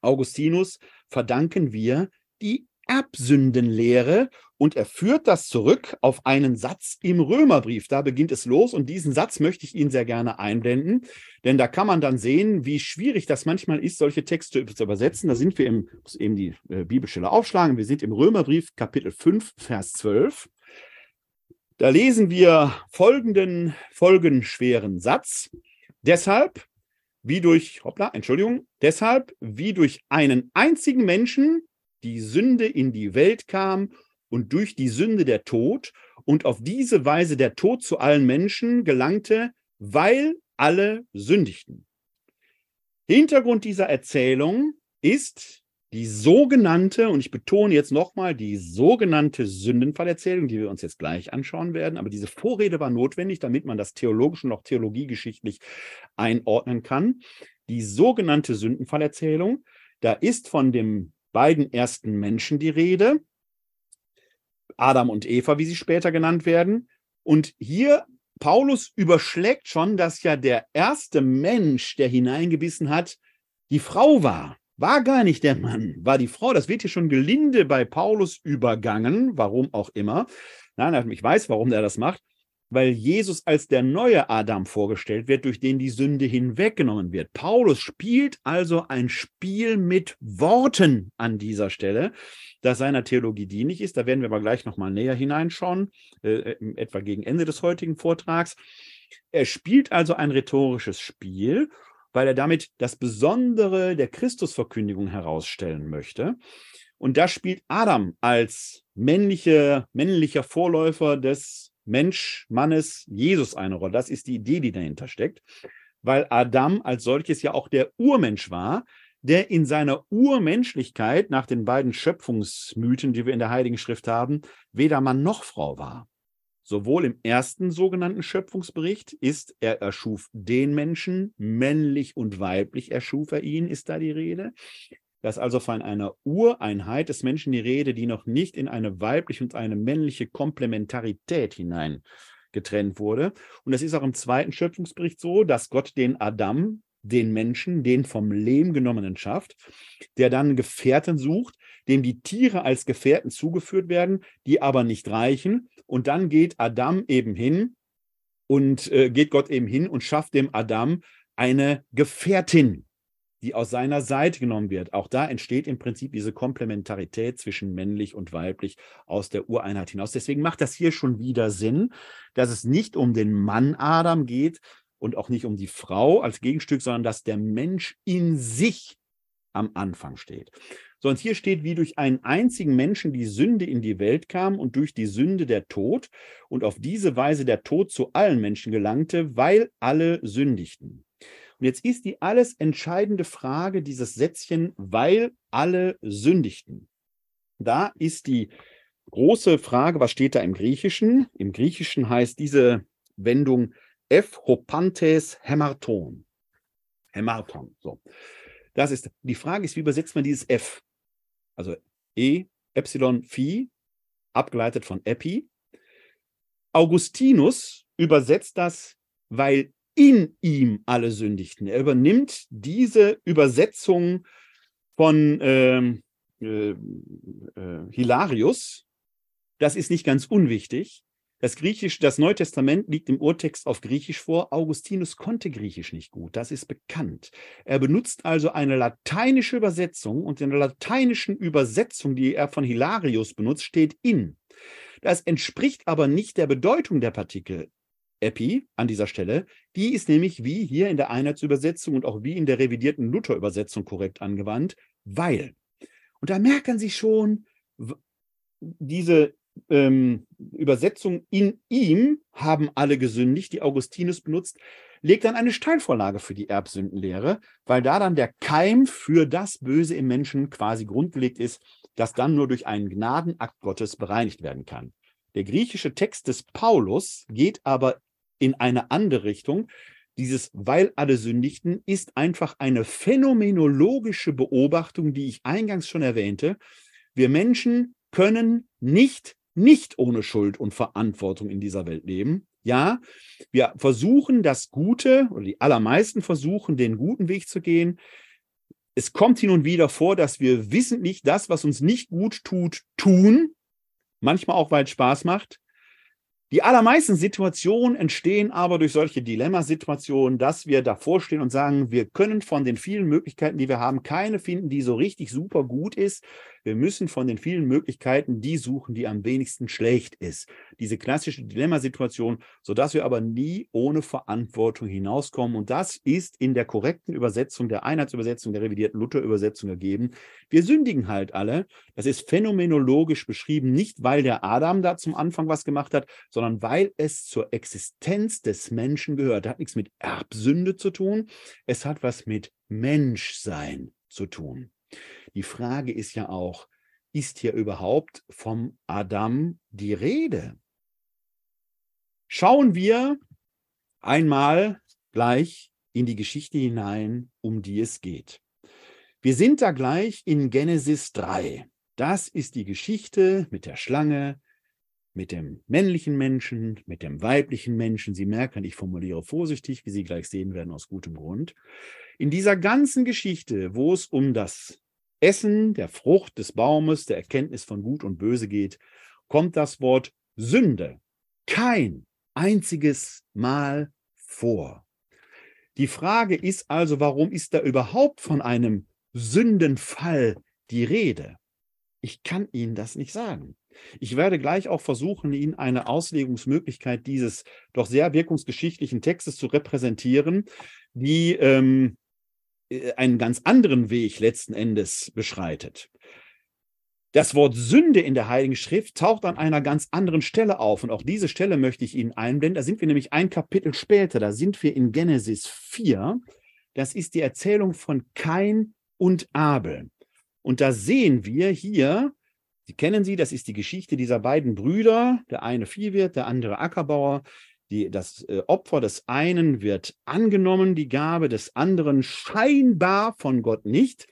Augustinus verdanken wir die Erbsündenlehre und er führt das zurück auf einen Satz im Römerbrief. Da beginnt es los und diesen Satz möchte ich Ihnen sehr gerne einblenden, denn da kann man dann sehen, wie schwierig das manchmal ist, solche Texte zu übersetzen. Da sind wir im, muss eben die äh, Bibelstelle aufschlagen, wir sind im Römerbrief Kapitel 5, Vers 12. Da lesen wir folgenden folgenschweren Satz. Deshalb, wie durch, hoppla, Entschuldigung, deshalb, wie durch einen einzigen Menschen die Sünde in die Welt kam und durch die Sünde der Tod und auf diese Weise der Tod zu allen Menschen gelangte, weil alle sündigten. Hintergrund dieser Erzählung ist die sogenannte, und ich betone jetzt nochmal, die sogenannte Sündenfallerzählung, die wir uns jetzt gleich anschauen werden. Aber diese Vorrede war notwendig, damit man das theologisch und auch theologiegeschichtlich einordnen kann. Die sogenannte Sündenfallerzählung, da ist von dem beiden ersten Menschen die Rede, Adam und Eva, wie sie später genannt werden. Und hier, Paulus überschlägt schon, dass ja der erste Mensch, der hineingebissen hat, die Frau war. War gar nicht der Mann, war die Frau. Das wird hier schon gelinde bei Paulus übergangen, warum auch immer. Nein, ich weiß, warum er das macht weil Jesus als der neue Adam vorgestellt wird, durch den die Sünde hinweggenommen wird. Paulus spielt also ein Spiel mit Worten an dieser Stelle, das seiner Theologie dienlich ist. Da werden wir aber gleich nochmal näher hineinschauen, äh, etwa gegen Ende des heutigen Vortrags. Er spielt also ein rhetorisches Spiel, weil er damit das Besondere der Christusverkündigung herausstellen möchte. Und da spielt Adam als männliche, männlicher Vorläufer des Mensch, Mannes, Jesus eine Rolle. Das ist die Idee, die dahinter steckt. weil Adam als solches ja auch der Urmensch war, der in seiner Urmenschlichkeit nach den beiden Schöpfungsmythen, die wir in der Heiligen Schrift haben, weder Mann noch Frau war. Sowohl im ersten sogenannten Schöpfungsbericht ist, er erschuf den Menschen, männlich und weiblich erschuf er ihn, ist da die Rede. Da ist also von einer Ureinheit des Menschen die Rede, die noch nicht in eine weibliche und eine männliche Komplementarität hinein getrennt wurde. Und es ist auch im zweiten Schöpfungsbericht so, dass Gott den Adam, den Menschen, den vom Lehm genommenen schafft, der dann Gefährten sucht, dem die Tiere als Gefährten zugeführt werden, die aber nicht reichen. Und dann geht Adam eben hin und äh, geht Gott eben hin und schafft dem Adam eine Gefährtin, die aus seiner Seite genommen wird. Auch da entsteht im Prinzip diese Komplementarität zwischen männlich und weiblich aus der Ureinheit hinaus. Deswegen macht das hier schon wieder Sinn, dass es nicht um den Mann Adam geht und auch nicht um die Frau als Gegenstück, sondern dass der Mensch in sich am Anfang steht. Sondern hier steht, wie durch einen einzigen Menschen die Sünde in die Welt kam und durch die Sünde der Tod und auf diese Weise der Tod zu allen Menschen gelangte, weil alle sündigten. Und jetzt ist die alles entscheidende Frage dieses Sätzchen, weil alle sündigten. Da ist die große Frage, was steht da im Griechischen? Im Griechischen heißt diese Wendung F hopantes hämarton. Hämarton, so. Das ist, die Frage ist, wie übersetzt man dieses F? also E, Epsilon, Phi, abgeleitet von Epi. Augustinus übersetzt das, weil in ihm alle sündigten. Er übernimmt diese Übersetzung von ähm, äh, äh, Hilarius. Das ist nicht ganz unwichtig. Das Griechisch, das Neue Testament liegt im Urtext auf Griechisch vor. Augustinus konnte Griechisch nicht gut, das ist bekannt. Er benutzt also eine lateinische Übersetzung und in der lateinischen Übersetzung, die er von Hilarius benutzt, steht in. Das entspricht aber nicht der Bedeutung der Partikel epi an dieser Stelle. Die ist nämlich wie hier in der Einheitsübersetzung und auch wie in der revidierten Luther-Übersetzung korrekt angewandt, weil. Und da merken Sie schon, diese ähm, Übersetzung in ihm haben alle gesündigt, die Augustinus benutzt, legt dann eine Steilvorlage für die Erbsündenlehre, weil da dann der Keim für das Böse im Menschen quasi grundgelegt ist, das dann nur durch einen Gnadenakt Gottes bereinigt werden kann. Der griechische Text des Paulus geht aber in eine andere Richtung. Dieses weil alle sündigten ist einfach eine phänomenologische Beobachtung, die ich eingangs schon erwähnte. Wir Menschen können nicht nicht ohne Schuld und Verantwortung in dieser Welt leben. Ja, wir versuchen das Gute, oder die allermeisten versuchen, den guten Weg zu gehen. Es kommt hin und wieder vor, dass wir wissentlich das, was uns nicht gut tut, tun. Manchmal auch, weil es Spaß macht. Die allermeisten Situationen entstehen aber durch solche Dilemmasituationen, dass wir davor stehen und sagen, wir können von den vielen Möglichkeiten, die wir haben, keine finden, die so richtig super gut ist. Wir müssen von den vielen Möglichkeiten die suchen, die am wenigsten schlecht ist. Diese klassische Dilemmasituation, sodass wir aber nie ohne Verantwortung hinauskommen. Und das ist in der korrekten Übersetzung, der Einheitsübersetzung, der revidierten Luther-Übersetzung ergeben. Wir sündigen halt alle. Das ist phänomenologisch beschrieben, nicht weil der Adam da zum Anfang was gemacht hat, sondern weil es zur Existenz des Menschen gehört. Das hat nichts mit Erbsünde zu tun. Es hat was mit Menschsein zu tun. Die Frage ist ja auch, ist hier überhaupt vom Adam die Rede? Schauen wir einmal gleich in die Geschichte hinein, um die es geht. Wir sind da gleich in Genesis 3. Das ist die Geschichte mit der Schlange, mit dem männlichen Menschen, mit dem weiblichen Menschen. Sie merken, ich formuliere vorsichtig, wie Sie gleich sehen werden, aus gutem Grund. In dieser ganzen Geschichte, wo es um das Essen der Frucht des Baumes, der Erkenntnis von Gut und Böse geht, kommt das Wort Sünde kein einziges Mal vor. Die Frage ist also, warum ist da überhaupt von einem Sündenfall die Rede? Ich kann Ihnen das nicht sagen. Ich werde gleich auch versuchen, Ihnen eine Auslegungsmöglichkeit dieses doch sehr wirkungsgeschichtlichen Textes zu repräsentieren, die ähm, äh, einen ganz anderen Weg letzten Endes beschreitet. Das Wort Sünde in der Heiligen Schrift taucht an einer ganz anderen Stelle auf. Und auch diese Stelle möchte ich Ihnen einblenden. Da sind wir nämlich ein Kapitel später. Da sind wir in Genesis 4. Das ist die Erzählung von Kain und Abel. Und da sehen wir hier, Sie kennen sie, das ist die Geschichte dieser beiden Brüder. Der eine Viehwirt, der andere Ackerbauer. Die, das äh, Opfer des einen wird angenommen, die Gabe des anderen scheinbar von Gott nicht.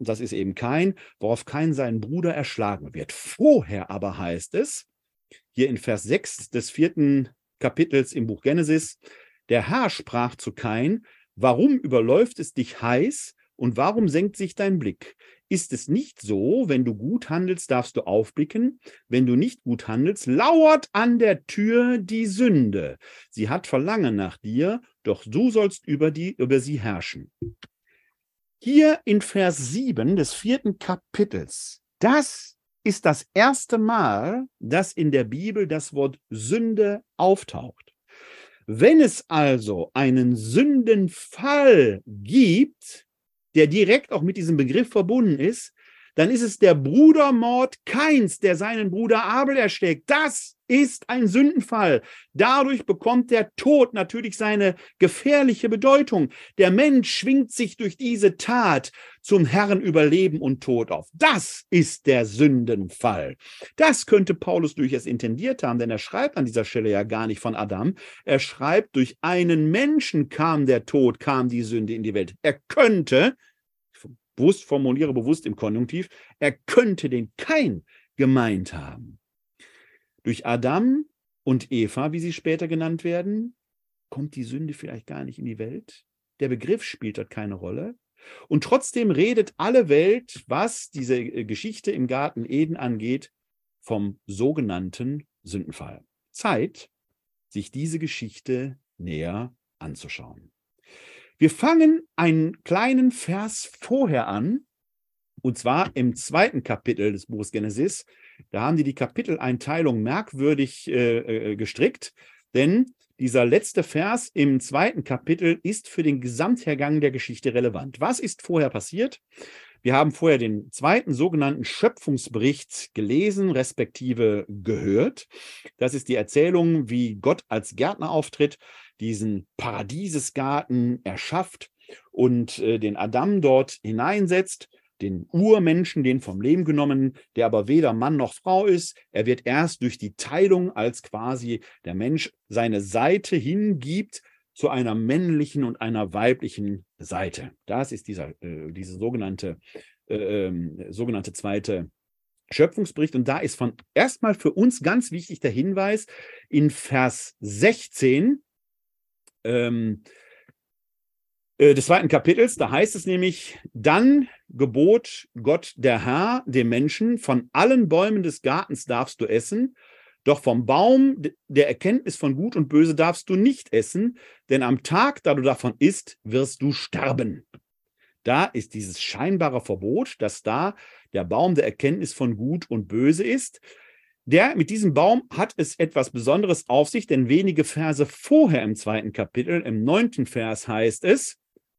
Das ist eben kein, worauf kein seinen Bruder erschlagen wird. Vorher aber heißt es, hier in Vers 6 des vierten Kapitels im Buch Genesis, der Herr sprach zu Kain, warum überläuft es dich heiß und warum senkt sich dein Blick? Ist es nicht so, wenn du gut handelst, darfst du aufblicken, wenn du nicht gut handelst, lauert an der Tür die Sünde. Sie hat Verlangen nach dir, doch du sollst über, die, über sie herrschen. Hier in Vers 7 des vierten Kapitels, das ist das erste Mal, dass in der Bibel das Wort Sünde auftaucht. Wenn es also einen Sündenfall gibt, der direkt auch mit diesem Begriff verbunden ist, dann ist es der Brudermord Keins, der seinen Bruder Abel erschlägt. Das ist ein Sündenfall. Dadurch bekommt der Tod natürlich seine gefährliche Bedeutung. Der Mensch schwingt sich durch diese Tat zum Herrn über Leben und Tod auf. Das ist der Sündenfall. Das könnte Paulus durchaus intendiert haben, denn er schreibt an dieser Stelle ja gar nicht von Adam. Er schreibt, durch einen Menschen kam der Tod, kam die Sünde in die Welt. Er könnte bewusst formuliere, bewusst im Konjunktiv, er könnte den Kein gemeint haben. Durch Adam und Eva, wie sie später genannt werden, kommt die Sünde vielleicht gar nicht in die Welt. Der Begriff spielt dort keine Rolle. Und trotzdem redet alle Welt, was diese äh, Geschichte im Garten Eden angeht, vom sogenannten Sündenfall. Zeit, sich diese Geschichte näher anzuschauen. Wir fangen einen kleinen Vers vorher an, und zwar im zweiten Kapitel des Buches Genesis. Da haben die die Kapiteleinteilung merkwürdig äh, äh, gestrickt, denn dieser letzte Vers im zweiten Kapitel ist für den Gesamthergang der Geschichte relevant. Was ist vorher passiert? Wir haben vorher den zweiten sogenannten Schöpfungsbericht gelesen, respektive gehört. Das ist die Erzählung, wie Gott als Gärtner auftritt diesen Paradiesesgarten erschafft und äh, den Adam dort hineinsetzt, den Urmenschen, den vom Leben genommen, der aber weder Mann noch Frau ist. Er wird erst durch die Teilung, als quasi der Mensch seine Seite hingibt, zu einer männlichen und einer weiblichen Seite. Das ist dieser, äh, diese sogenannte, äh, äh, sogenannte zweite Schöpfungsbericht. Und da ist von erstmal für uns ganz wichtig der Hinweis in Vers 16, ähm, äh, des zweiten Kapitels, da heißt es nämlich, dann gebot Gott der Herr dem Menschen, von allen Bäumen des Gartens darfst du essen, doch vom Baum der Erkenntnis von Gut und Böse darfst du nicht essen, denn am Tag, da du davon isst, wirst du sterben. Da ist dieses scheinbare Verbot, dass da der Baum der Erkenntnis von Gut und Böse ist. Der mit diesem Baum hat es etwas Besonderes auf sich, denn wenige Verse vorher im zweiten Kapitel, im neunten Vers heißt es,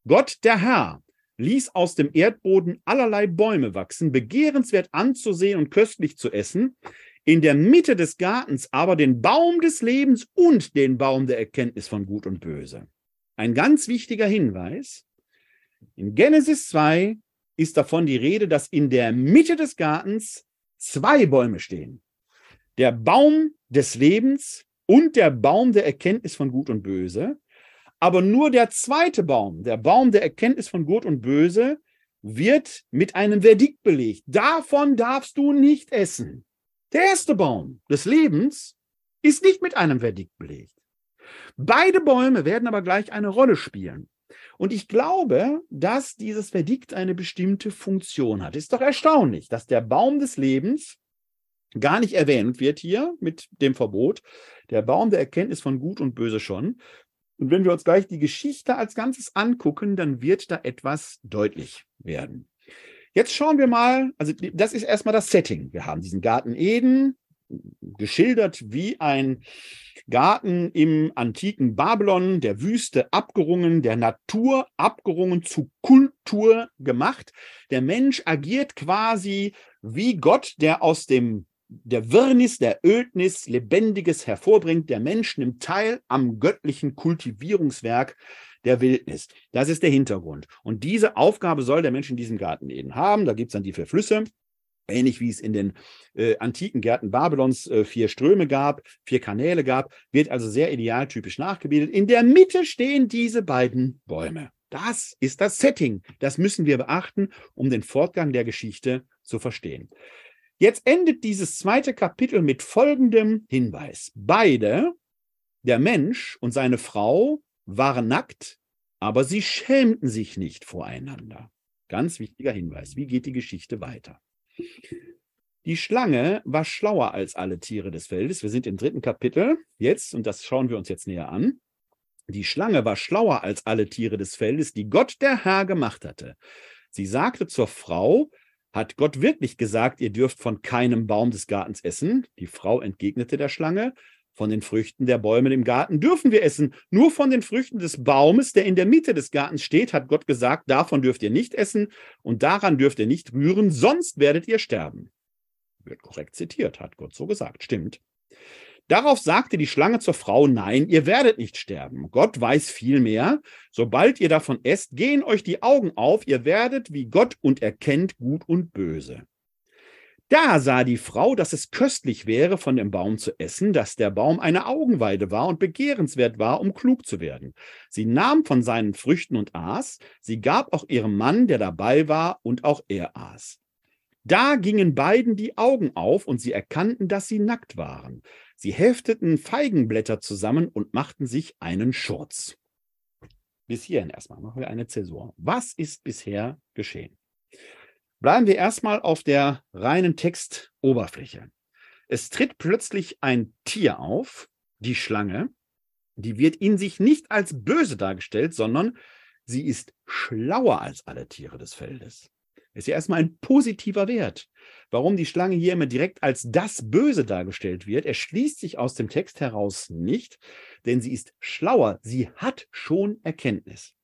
Gott der Herr ließ aus dem Erdboden allerlei Bäume wachsen, begehrenswert anzusehen und köstlich zu essen, in der Mitte des Gartens aber den Baum des Lebens und den Baum der Erkenntnis von Gut und Böse. Ein ganz wichtiger Hinweis. In Genesis 2 ist davon die Rede, dass in der Mitte des Gartens zwei Bäume stehen der Baum des Lebens und der Baum der Erkenntnis von Gut und Böse. Aber nur der zweite Baum, der Baum der Erkenntnis von Gut und Böse, wird mit einem Verdikt belegt. Davon darfst du nicht essen. Der erste Baum des Lebens ist nicht mit einem Verdikt belegt. Beide Bäume werden aber gleich eine Rolle spielen. Und ich glaube, dass dieses Verdikt eine bestimmte Funktion hat. Ist doch erstaunlich, dass der Baum des Lebens gar nicht erwähnt wird hier mit dem Verbot. Der Baum der Erkenntnis von Gut und Böse schon. Und wenn wir uns gleich die Geschichte als Ganzes angucken, dann wird da etwas deutlich werden. Jetzt schauen wir mal, also das ist erstmal das Setting. Wir haben diesen Garten Eden, geschildert wie ein Garten im antiken Babylon, der Wüste abgerungen, der Natur abgerungen, zu Kultur gemacht. Der Mensch agiert quasi wie Gott, der aus dem der Wirrnis, der Ödnis Lebendiges hervorbringt. Der Mensch nimmt teil am göttlichen Kultivierungswerk der Wildnis. Das ist der Hintergrund. Und diese Aufgabe soll der Mensch in diesem Garten eben haben. Da gibt es dann die vier Flüsse. Ähnlich wie es in den äh, antiken Gärten Babylons äh, vier Ströme gab, vier Kanäle gab, wird also sehr idealtypisch nachgebildet. In der Mitte stehen diese beiden Bäume. Das ist das Setting. Das müssen wir beachten, um den Fortgang der Geschichte zu verstehen. Jetzt endet dieses zweite Kapitel mit folgendem Hinweis. Beide, der Mensch und seine Frau, waren nackt, aber sie schämten sich nicht voreinander. Ganz wichtiger Hinweis. Wie geht die Geschichte weiter? Die Schlange war schlauer als alle Tiere des Feldes. Wir sind im dritten Kapitel jetzt und das schauen wir uns jetzt näher an. Die Schlange war schlauer als alle Tiere des Feldes, die Gott der Herr gemacht hatte. Sie sagte zur Frau, hat Gott wirklich gesagt, ihr dürft von keinem Baum des Gartens essen? Die Frau entgegnete der Schlange, von den Früchten der Bäume im Garten dürfen wir essen. Nur von den Früchten des Baumes, der in der Mitte des Gartens steht, hat Gott gesagt, davon dürft ihr nicht essen und daran dürft ihr nicht rühren, sonst werdet ihr sterben. Wird korrekt zitiert, hat Gott so gesagt. Stimmt. Darauf sagte die Schlange zur Frau, nein, ihr werdet nicht sterben. Gott weiß viel mehr. Sobald ihr davon esst, gehen euch die Augen auf, ihr werdet wie Gott und erkennt Gut und Böse. Da sah die Frau, dass es köstlich wäre, von dem Baum zu essen, dass der Baum eine Augenweide war und begehrenswert war, um klug zu werden. Sie nahm von seinen Früchten und aß, sie gab auch ihrem Mann, der dabei war, und auch er aß. Da gingen beiden die Augen auf und sie erkannten, dass sie nackt waren. Sie hefteten Feigenblätter zusammen und machten sich einen Schurz. Bis hierhin erstmal machen wir eine Zäsur. Was ist bisher geschehen? Bleiben wir erstmal auf der reinen Textoberfläche. Es tritt plötzlich ein Tier auf, die Schlange. Die wird in sich nicht als böse dargestellt, sondern sie ist schlauer als alle Tiere des Feldes. Ist ja erstmal ein positiver Wert. Warum die Schlange hier immer direkt als das Böse dargestellt wird, erschließt sich aus dem Text heraus nicht, denn sie ist schlauer, sie hat schon Erkenntnis.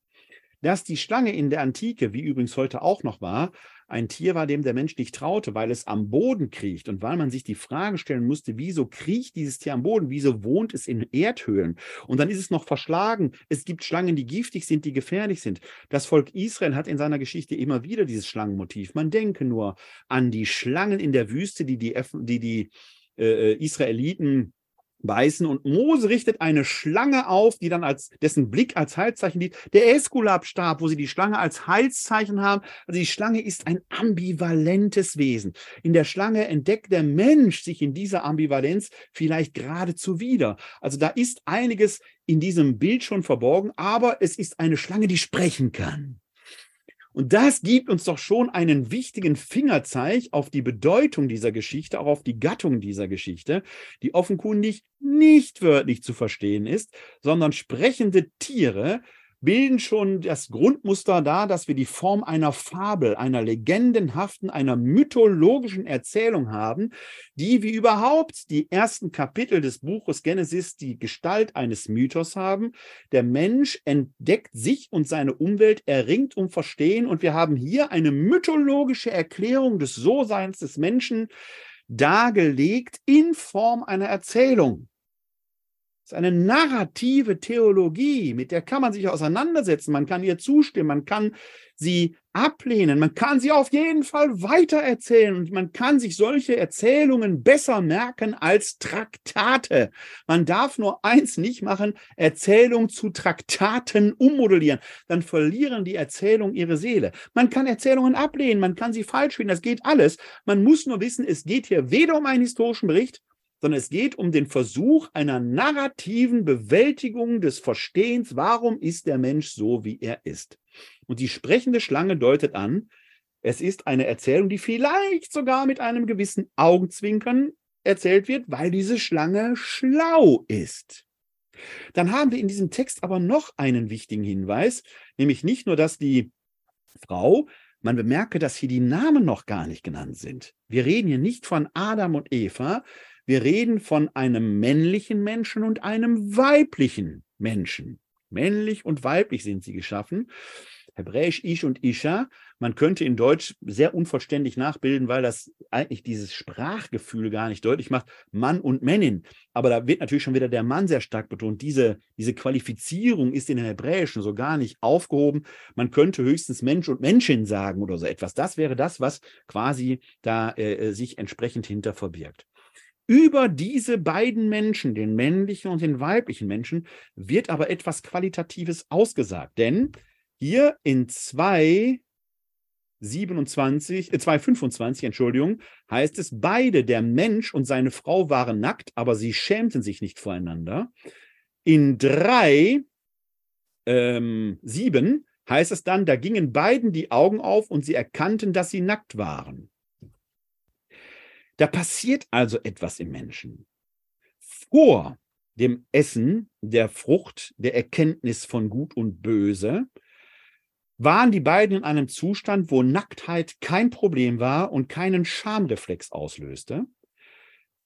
Dass die Schlange in der Antike, wie übrigens heute auch noch war, ein Tier war, dem der Mensch nicht traute, weil es am Boden kriecht und weil man sich die Frage stellen musste, wieso kriecht dieses Tier am Boden, wieso wohnt es in Erdhöhlen und dann ist es noch verschlagen. Es gibt Schlangen, die giftig sind, die gefährlich sind. Das Volk Israel hat in seiner Geschichte immer wieder dieses Schlangenmotiv. Man denke nur an die Schlangen in der Wüste, die die, die, die äh, Israeliten beißen und Mose richtet eine Schlange auf, die dann als dessen Blick als Heilzeichen dient. Der Eskulapstab, wo sie die Schlange als Heilzeichen haben. Also die Schlange ist ein ambivalentes Wesen. In der Schlange entdeckt der Mensch sich in dieser Ambivalenz vielleicht geradezu wieder. Also da ist einiges in diesem Bild schon verborgen, aber es ist eine Schlange, die sprechen kann. Und das gibt uns doch schon einen wichtigen Fingerzeig auf die Bedeutung dieser Geschichte, auch auf die Gattung dieser Geschichte, die offenkundig nicht wörtlich zu verstehen ist, sondern sprechende Tiere, bilden schon das Grundmuster dar, dass wir die Form einer Fabel, einer legendenhaften, einer mythologischen Erzählung haben, die wie überhaupt die ersten Kapitel des Buches Genesis die Gestalt eines Mythos haben. Der Mensch entdeckt sich und seine Umwelt, erringt um Verstehen und wir haben hier eine mythologische Erklärung des So-Seins des Menschen dargelegt in Form einer Erzählung. Das ist eine narrative Theologie, mit der kann man sich auseinandersetzen, man kann ihr zustimmen, man kann sie ablehnen, man kann sie auf jeden Fall weitererzählen und man kann sich solche Erzählungen besser merken als Traktate. Man darf nur eins nicht machen, Erzählung zu Traktaten ummodellieren. Dann verlieren die Erzählungen ihre Seele. Man kann Erzählungen ablehnen, man kann sie falsch finden, das geht alles. Man muss nur wissen, es geht hier weder um einen historischen Bericht, sondern es geht um den Versuch einer narrativen Bewältigung des Verstehens, warum ist der Mensch so, wie er ist. Und die sprechende Schlange deutet an, es ist eine Erzählung, die vielleicht sogar mit einem gewissen Augenzwinkern erzählt wird, weil diese Schlange schlau ist. Dann haben wir in diesem Text aber noch einen wichtigen Hinweis, nämlich nicht nur, dass die Frau, man bemerke, dass hier die Namen noch gar nicht genannt sind. Wir reden hier nicht von Adam und Eva, Wir reden von einem männlichen Menschen und einem weiblichen Menschen. Männlich und weiblich sind sie geschaffen. Hebräisch Ich und Isha. Man könnte in Deutsch sehr unvollständig nachbilden, weil das eigentlich dieses Sprachgefühl gar nicht deutlich macht. Mann und Männin. Aber da wird natürlich schon wieder der Mann sehr stark betont. Diese, diese Qualifizierung ist in den Hebräischen so gar nicht aufgehoben. Man könnte höchstens Mensch und Menschin sagen oder so etwas. Das wäre das, was quasi da äh, äh sich entsprechend hinter verbirgt. Über diese beiden Menschen, den männlichen und den weiblichen Menschen, wird aber etwas Qualitatives ausgesagt. Denn hier in 227, äh, 225, Entschuldigung, heißt es, beide, der Mensch und seine Frau waren nackt, aber sie schämten sich nicht voreinander. In 3, ähm, 7 heißt es dann, da gingen beiden die Augen auf und sie erkannten, dass sie nackt waren. Da passiert also etwas im Menschen. Vor dem Essen der Frucht der Erkenntnis von Gut und Böse waren die beiden in einem Zustand, wo Nacktheit kein Problem war und keinen Schamreflex auslöste.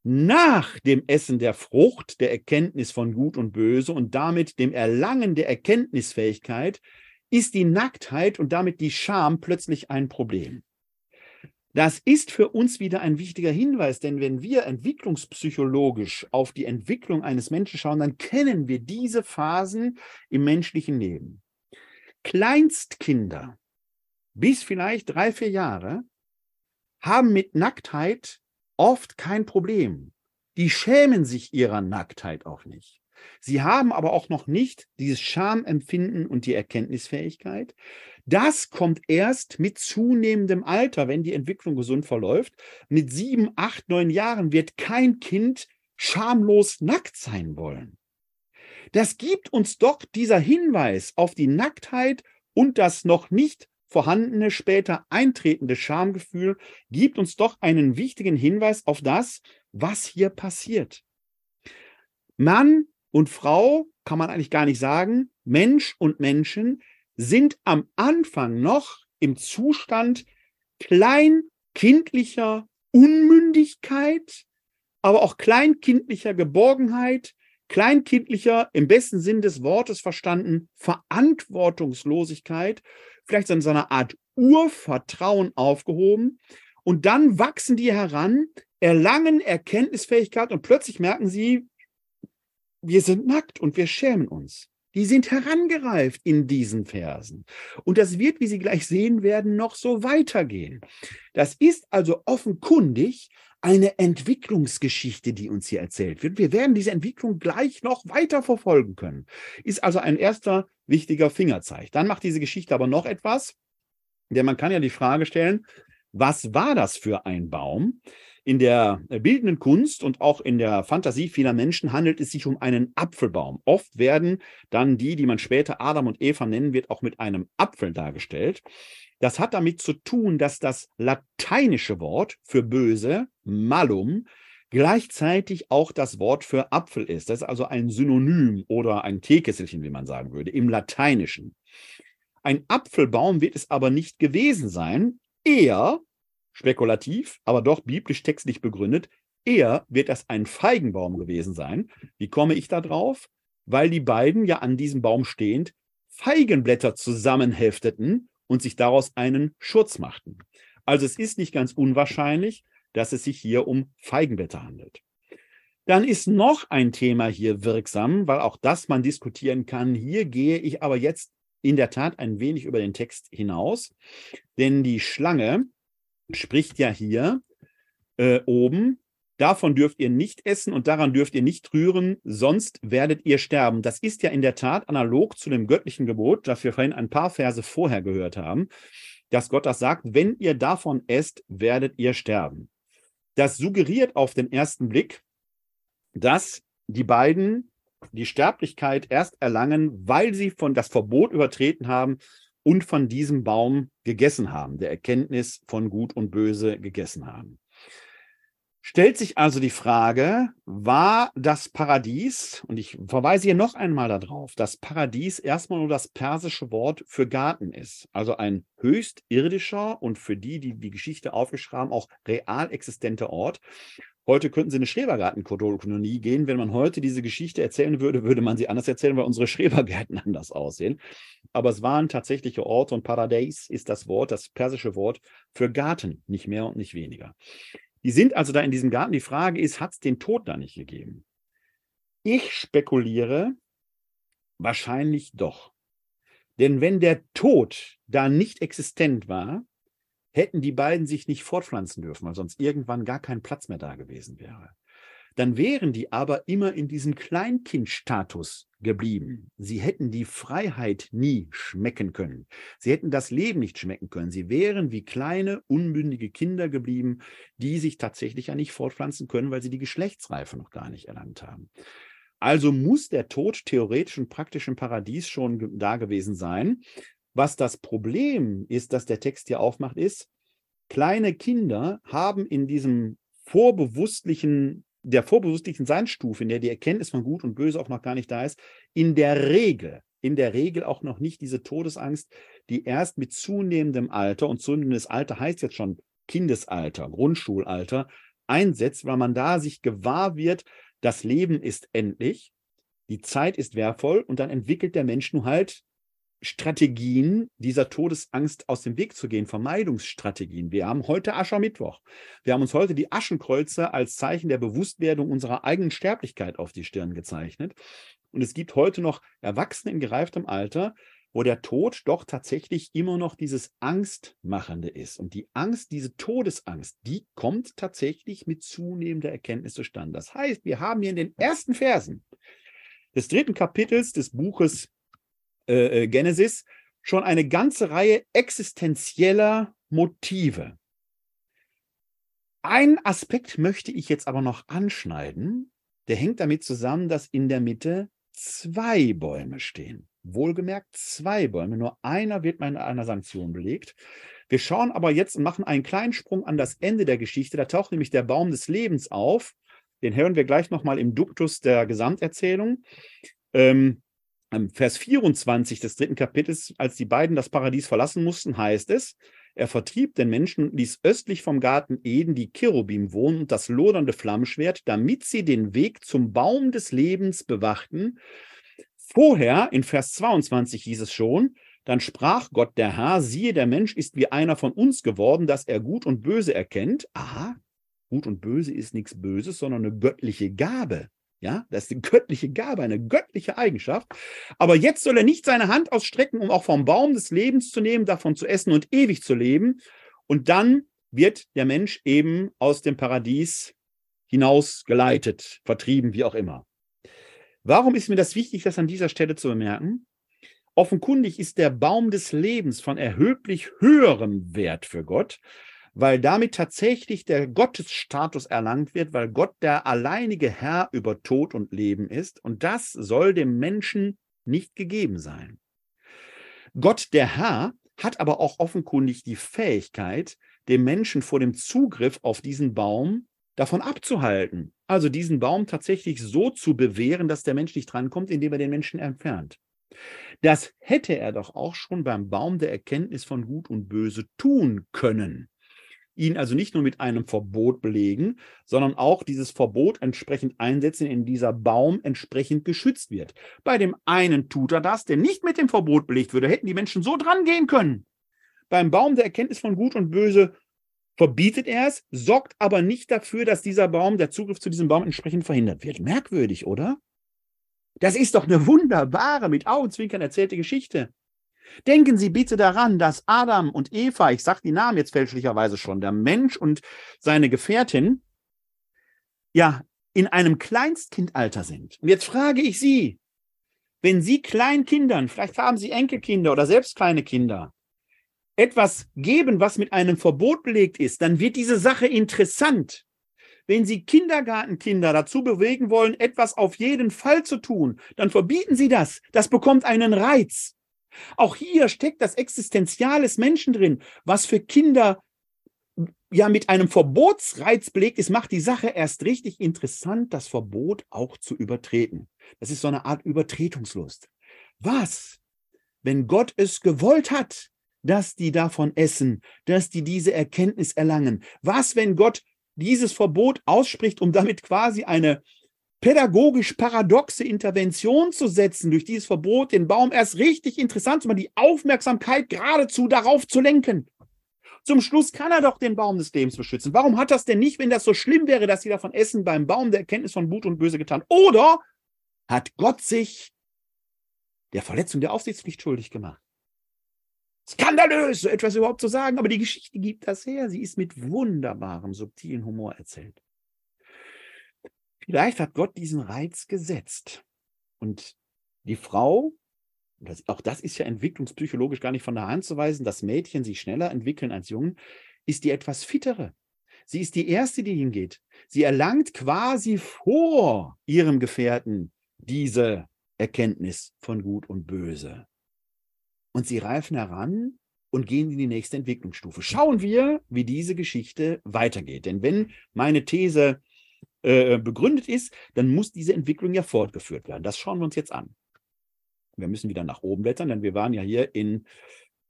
Nach dem Essen der Frucht der Erkenntnis von Gut und Böse und damit dem Erlangen der Erkenntnisfähigkeit ist die Nacktheit und damit die Scham plötzlich ein Problem. Das ist für uns wieder ein wichtiger Hinweis, denn wenn wir entwicklungspsychologisch auf die Entwicklung eines Menschen schauen, dann kennen wir diese Phasen im menschlichen Leben. Kleinstkinder bis vielleicht drei, vier Jahre haben mit Nacktheit oft kein Problem. Die schämen sich ihrer Nacktheit auch nicht. Sie haben aber auch noch nicht dieses Schamempfinden und die Erkenntnisfähigkeit. Das kommt erst mit zunehmendem Alter, wenn die Entwicklung gesund verläuft. Mit sieben, acht, neun Jahren wird kein Kind schamlos nackt sein wollen. Das gibt uns doch dieser Hinweis auf die Nacktheit und das noch nicht vorhandene, später eintretende Schamgefühl, gibt uns doch einen wichtigen Hinweis auf das, was hier passiert. Mann und Frau kann man eigentlich gar nicht sagen, Mensch und Menschen sind am Anfang noch im Zustand kleinkindlicher Unmündigkeit, aber auch kleinkindlicher Geborgenheit, kleinkindlicher, im besten Sinn des Wortes verstanden, Verantwortungslosigkeit, vielleicht in so einer Art Urvertrauen aufgehoben. Und dann wachsen die heran, erlangen Erkenntnisfähigkeit und plötzlich merken sie, wir sind nackt und wir schämen uns. Die sind herangereift in diesen Versen. Und das wird, wie Sie gleich sehen werden, noch so weitergehen. Das ist also offenkundig eine Entwicklungsgeschichte, die uns hier erzählt wird. Wir werden diese Entwicklung gleich noch weiter verfolgen können. Ist also ein erster wichtiger Fingerzeig. Dann macht diese Geschichte aber noch etwas, denn man kann ja die Frage stellen, was war das für ein Baum? In der bildenden Kunst und auch in der Fantasie vieler Menschen handelt es sich um einen Apfelbaum. Oft werden dann die, die man später Adam und Eva nennen wird, auch mit einem Apfel dargestellt. Das hat damit zu tun, dass das lateinische Wort für böse, malum, gleichzeitig auch das Wort für Apfel ist. Das ist also ein Synonym oder ein Teekesselchen, wie man sagen würde, im Lateinischen. Ein Apfelbaum wird es aber nicht gewesen sein, eher spekulativ, aber doch biblisch textlich begründet, eher wird das ein Feigenbaum gewesen sein. Wie komme ich da drauf? Weil die beiden ja an diesem Baum stehend Feigenblätter zusammenhefteten und sich daraus einen Schutz machten. Also es ist nicht ganz unwahrscheinlich, dass es sich hier um Feigenblätter handelt. Dann ist noch ein Thema hier wirksam, weil auch das man diskutieren kann. Hier gehe ich aber jetzt in der Tat ein wenig über den Text hinaus, denn die Schlange spricht ja hier äh, oben, davon dürft ihr nicht essen und daran dürft ihr nicht rühren, sonst werdet ihr sterben. Das ist ja in der Tat analog zu dem göttlichen Gebot, das wir vorhin ein paar Verse vorher gehört haben, dass Gott das sagt, wenn ihr davon esst, werdet ihr sterben. Das suggeriert auf den ersten Blick, dass die beiden die Sterblichkeit erst erlangen, weil sie von das Verbot übertreten haben und von diesem Baum gegessen haben, der Erkenntnis von Gut und Böse gegessen haben. Stellt sich also die Frage, war das Paradies, und ich verweise hier noch einmal darauf, dass Paradies erstmal nur das persische Wort für Garten ist, also ein höchst irdischer und für die, die die Geschichte aufgeschrieben haben, auch real existenter Ort. Heute könnten Sie eine Schrebergartenkolonie gehen. Wenn man heute diese Geschichte erzählen würde, würde man sie anders erzählen, weil unsere Schrebergärten anders aussehen. Aber es waren tatsächliche Orte und Paradies ist das Wort, das persische Wort für Garten, nicht mehr und nicht weniger. Die sind also da in diesem Garten. Die Frage ist, hat es den Tod da nicht gegeben? Ich spekuliere, wahrscheinlich doch. Denn wenn der Tod da nicht existent war, hätten die beiden sich nicht fortpflanzen dürfen, weil sonst irgendwann gar kein Platz mehr da gewesen wäre. Dann wären die aber immer in diesem Kleinkindstatus geblieben. Sie hätten die Freiheit nie schmecken können. Sie hätten das Leben nicht schmecken können. Sie wären wie kleine, unmündige Kinder geblieben, die sich tatsächlich ja nicht fortpflanzen können, weil sie die Geschlechtsreife noch gar nicht erlangt haben. Also muss der Tod theoretisch und praktisch im Paradies schon da gewesen sein. Was das Problem ist, das der Text hier aufmacht, ist, kleine Kinder haben in diesem vorbewusstlichen, der vorbewusstlichen Seinsstufe, in der die Erkenntnis von Gut und Böse auch noch gar nicht da ist, in der Regel, in der Regel auch noch nicht diese Todesangst, die erst mit zunehmendem Alter, und zunehmendes Alter heißt jetzt schon Kindesalter, Grundschulalter, einsetzt, weil man da sich gewahr wird, das Leben ist endlich, die Zeit ist wertvoll und dann entwickelt der Mensch nun halt Strategien, dieser Todesangst aus dem Weg zu gehen, Vermeidungsstrategien. Wir haben heute Aschermittwoch. Wir haben uns heute die Aschenkreuze als Zeichen der Bewusstwerdung unserer eigenen Sterblichkeit auf die Stirn gezeichnet. Und es gibt heute noch Erwachsene in gereiftem Alter, wo der Tod doch tatsächlich immer noch dieses Angstmachende ist. Und die Angst, diese Todesangst, die kommt tatsächlich mit zunehmender Erkenntnis zustande. Das heißt, wir haben hier in den ersten Versen des dritten Kapitels des Buches äh, äh, Genesis schon eine ganze Reihe existenzieller Motive. Ein Aspekt möchte ich jetzt aber noch anschneiden, der hängt damit zusammen, dass in der Mitte zwei Bäume stehen. Wohlgemerkt zwei Bäume, nur einer wird mit einer Sanktion belegt. Wir schauen aber jetzt und machen einen kleinen Sprung an das Ende der Geschichte. Da taucht nämlich der Baum des Lebens auf. Den hören wir gleich nochmal im Duktus der Gesamterzählung. Ähm, Vers 24 des dritten Kapitels, als die beiden das Paradies verlassen mussten, heißt es, er vertrieb den Menschen und ließ östlich vom Garten Eden die Cherubim wohnen und das lodernde Flammschwert, damit sie den Weg zum Baum des Lebens bewachten. Vorher, in Vers 22 hieß es schon, dann sprach Gott der Herr, siehe, der Mensch ist wie einer von uns geworden, dass er Gut und Böse erkennt. Aha, Gut und Böse ist nichts Böses, sondern eine göttliche Gabe. Ja, das ist eine göttliche Gabe, eine göttliche Eigenschaft. Aber jetzt soll er nicht seine Hand ausstrecken, um auch vom Baum des Lebens zu nehmen, davon zu essen und ewig zu leben. Und dann wird der Mensch eben aus dem Paradies hinausgeleitet, vertrieben, wie auch immer. Warum ist mir das wichtig, das an dieser Stelle zu bemerken? Offenkundig ist der Baum des Lebens von erheblich höherem Wert für Gott, weil damit tatsächlich der Gottesstatus erlangt wird, weil Gott der alleinige Herr über Tod und Leben ist. Und das soll dem Menschen nicht gegeben sein. Gott der Herr hat aber auch offenkundig die Fähigkeit, dem Menschen vor dem Zugriff auf diesen Baum davon abzuhalten. Also diesen Baum tatsächlich so zu bewähren, dass der Mensch nicht drankommt, indem er den Menschen entfernt. Das hätte er doch auch schon beim Baum der Erkenntnis von Gut und Böse tun können ihn also nicht nur mit einem Verbot belegen, sondern auch dieses Verbot entsprechend einsetzen, in dieser Baum entsprechend geschützt wird. Bei dem einen tut er das, der nicht mit dem Verbot belegt würde, hätten die Menschen so dran gehen können. Beim Baum der Erkenntnis von Gut und Böse verbietet er es, sorgt aber nicht dafür, dass dieser Baum, der Zugriff zu diesem Baum entsprechend verhindert wird. Merkwürdig, oder? Das ist doch eine wunderbare, mit Augenzwinkern erzählte Geschichte. Denken Sie bitte daran, dass Adam und Eva, ich sage die Namen jetzt fälschlicherweise schon, der Mensch und seine Gefährtin, ja, in einem Kleinstkindalter sind. Und jetzt frage ich Sie, wenn Sie kleinen Kindern, vielleicht haben Sie Enkelkinder oder selbst kleine Kinder, etwas geben, was mit einem Verbot belegt ist, dann wird diese Sache interessant. Wenn Sie Kindergartenkinder dazu bewegen wollen, etwas auf jeden Fall zu tun, dann verbieten Sie das. Das bekommt einen Reiz. Auch hier steckt das Existenzial des Menschen drin, was für Kinder ja mit einem Verbotsreiz belegt ist, macht die Sache erst richtig interessant, das Verbot auch zu übertreten. Das ist so eine Art Übertretungslust. Was, wenn Gott es gewollt hat, dass die davon essen, dass die diese Erkenntnis erlangen? Was, wenn Gott dieses Verbot ausspricht, um damit quasi eine pädagogisch paradoxe Intervention zu setzen, durch dieses Verbot den Baum erst richtig interessant zu machen, die Aufmerksamkeit geradezu darauf zu lenken. Zum Schluss kann er doch den Baum des Lebens beschützen. Warum hat das denn nicht, wenn das so schlimm wäre, dass sie davon essen, beim Baum der Erkenntnis von Gut und Böse getan? Oder hat Gott sich der Verletzung der Aufsichtspflicht schuldig gemacht? Skandalös, so etwas überhaupt zu sagen, aber die Geschichte gibt das her. Sie ist mit wunderbarem, subtilen Humor erzählt. Vielleicht hat Gott diesen Reiz gesetzt. Und die Frau, das, auch das ist ja entwicklungspsychologisch gar nicht von der Hand zu weisen, dass Mädchen sich schneller entwickeln als Jungen, ist die etwas fittere. Sie ist die Erste, die hingeht. Sie erlangt quasi vor ihrem Gefährten diese Erkenntnis von Gut und Böse. Und sie reifen heran und gehen in die nächste Entwicklungsstufe. Schauen wir, wie diese Geschichte weitergeht. Denn wenn meine These äh, begründet ist, dann muss diese Entwicklung ja fortgeführt werden. Das schauen wir uns jetzt an. Wir müssen wieder nach oben blättern, denn wir waren ja hier in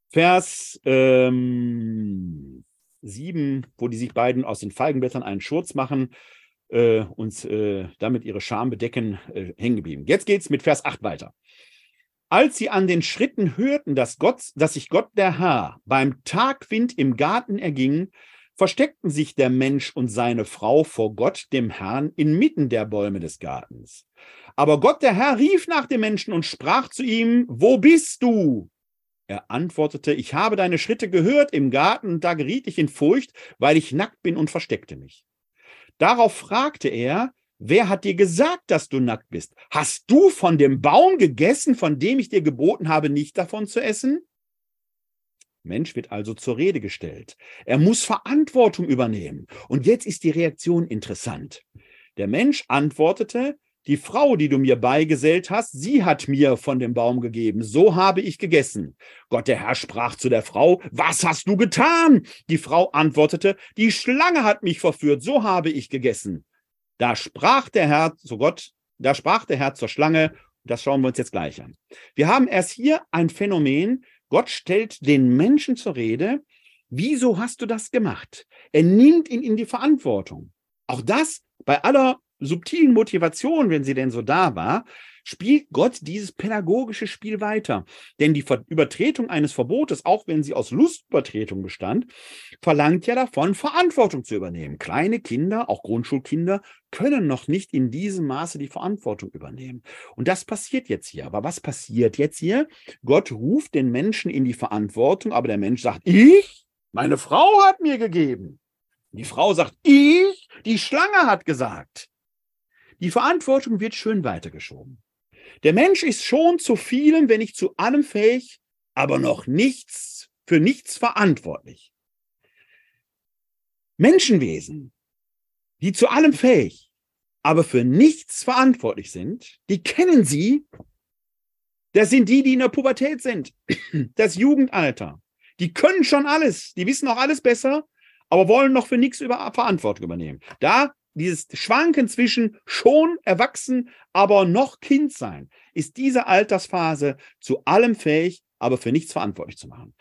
Vers ähm, 7, wo die sich beiden aus den Feigenblättern einen Schurz machen äh, und äh, damit ihre Scham bedecken, äh, hängen geblieben. Jetzt geht es mit Vers 8 weiter. Als sie an den Schritten hörten, dass, Gott, dass sich Gott der Herr beim Tagwind im Garten erging, versteckten sich der Mensch und seine Frau vor Gott, dem Herrn, inmitten der Bäume des Gartens. Aber Gott, der Herr, rief nach dem Menschen und sprach zu ihm, wo bist du? Er antwortete, ich habe deine Schritte gehört im Garten, und da geriet ich in Furcht, weil ich nackt bin und versteckte mich. Darauf fragte er, wer hat dir gesagt, dass du nackt bist? Hast du von dem Baum gegessen, von dem ich dir geboten habe, nicht davon zu essen? Mensch wird also zur Rede gestellt. Er muss Verantwortung übernehmen. Und jetzt ist die Reaktion interessant. Der Mensch antwortete, die Frau, die du mir beigesellt hast, sie hat mir von dem Baum gegeben, so habe ich gegessen. Gott der Herr sprach zu der Frau, was hast du getan? Die Frau antwortete, die Schlange hat mich verführt, so habe ich gegessen. Da sprach der Herr zu Gott, da sprach der Herr zur Schlange, das schauen wir uns jetzt gleich an. Wir haben erst hier ein Phänomen, Gott stellt den Menschen zur Rede, wieso hast du das gemacht? Er nimmt ihn in die Verantwortung. Auch das bei aller subtilen Motivation, wenn sie denn so da war, spielt Gott dieses pädagogische Spiel weiter. Denn die Übertretung eines Verbotes, auch wenn sie aus Lustübertretung bestand, verlangt ja davon, Verantwortung zu übernehmen. Kleine Kinder, auch Grundschulkinder, können noch nicht in diesem Maße die Verantwortung übernehmen. Und das passiert jetzt hier. Aber was passiert jetzt hier? Gott ruft den Menschen in die Verantwortung, aber der Mensch sagt, ich? Meine Frau hat mir gegeben. Die Frau sagt, ich? Die Schlange hat gesagt. Die Verantwortung wird schön weitergeschoben. Der Mensch ist schon zu vielem, wenn nicht zu allem fähig, aber noch nichts, für nichts verantwortlich. Menschenwesen, die zu allem fähig, aber für nichts verantwortlich sind, die kennen Sie. Das sind die, die in der Pubertät sind, das Jugendalter. Die können schon alles, die wissen auch alles besser, aber wollen noch für nichts über Verantwortung übernehmen. Da dieses Schwanken zwischen schon erwachsen, aber noch Kind sein, ist diese Altersphase zu allem fähig, aber für nichts verantwortlich zu machen.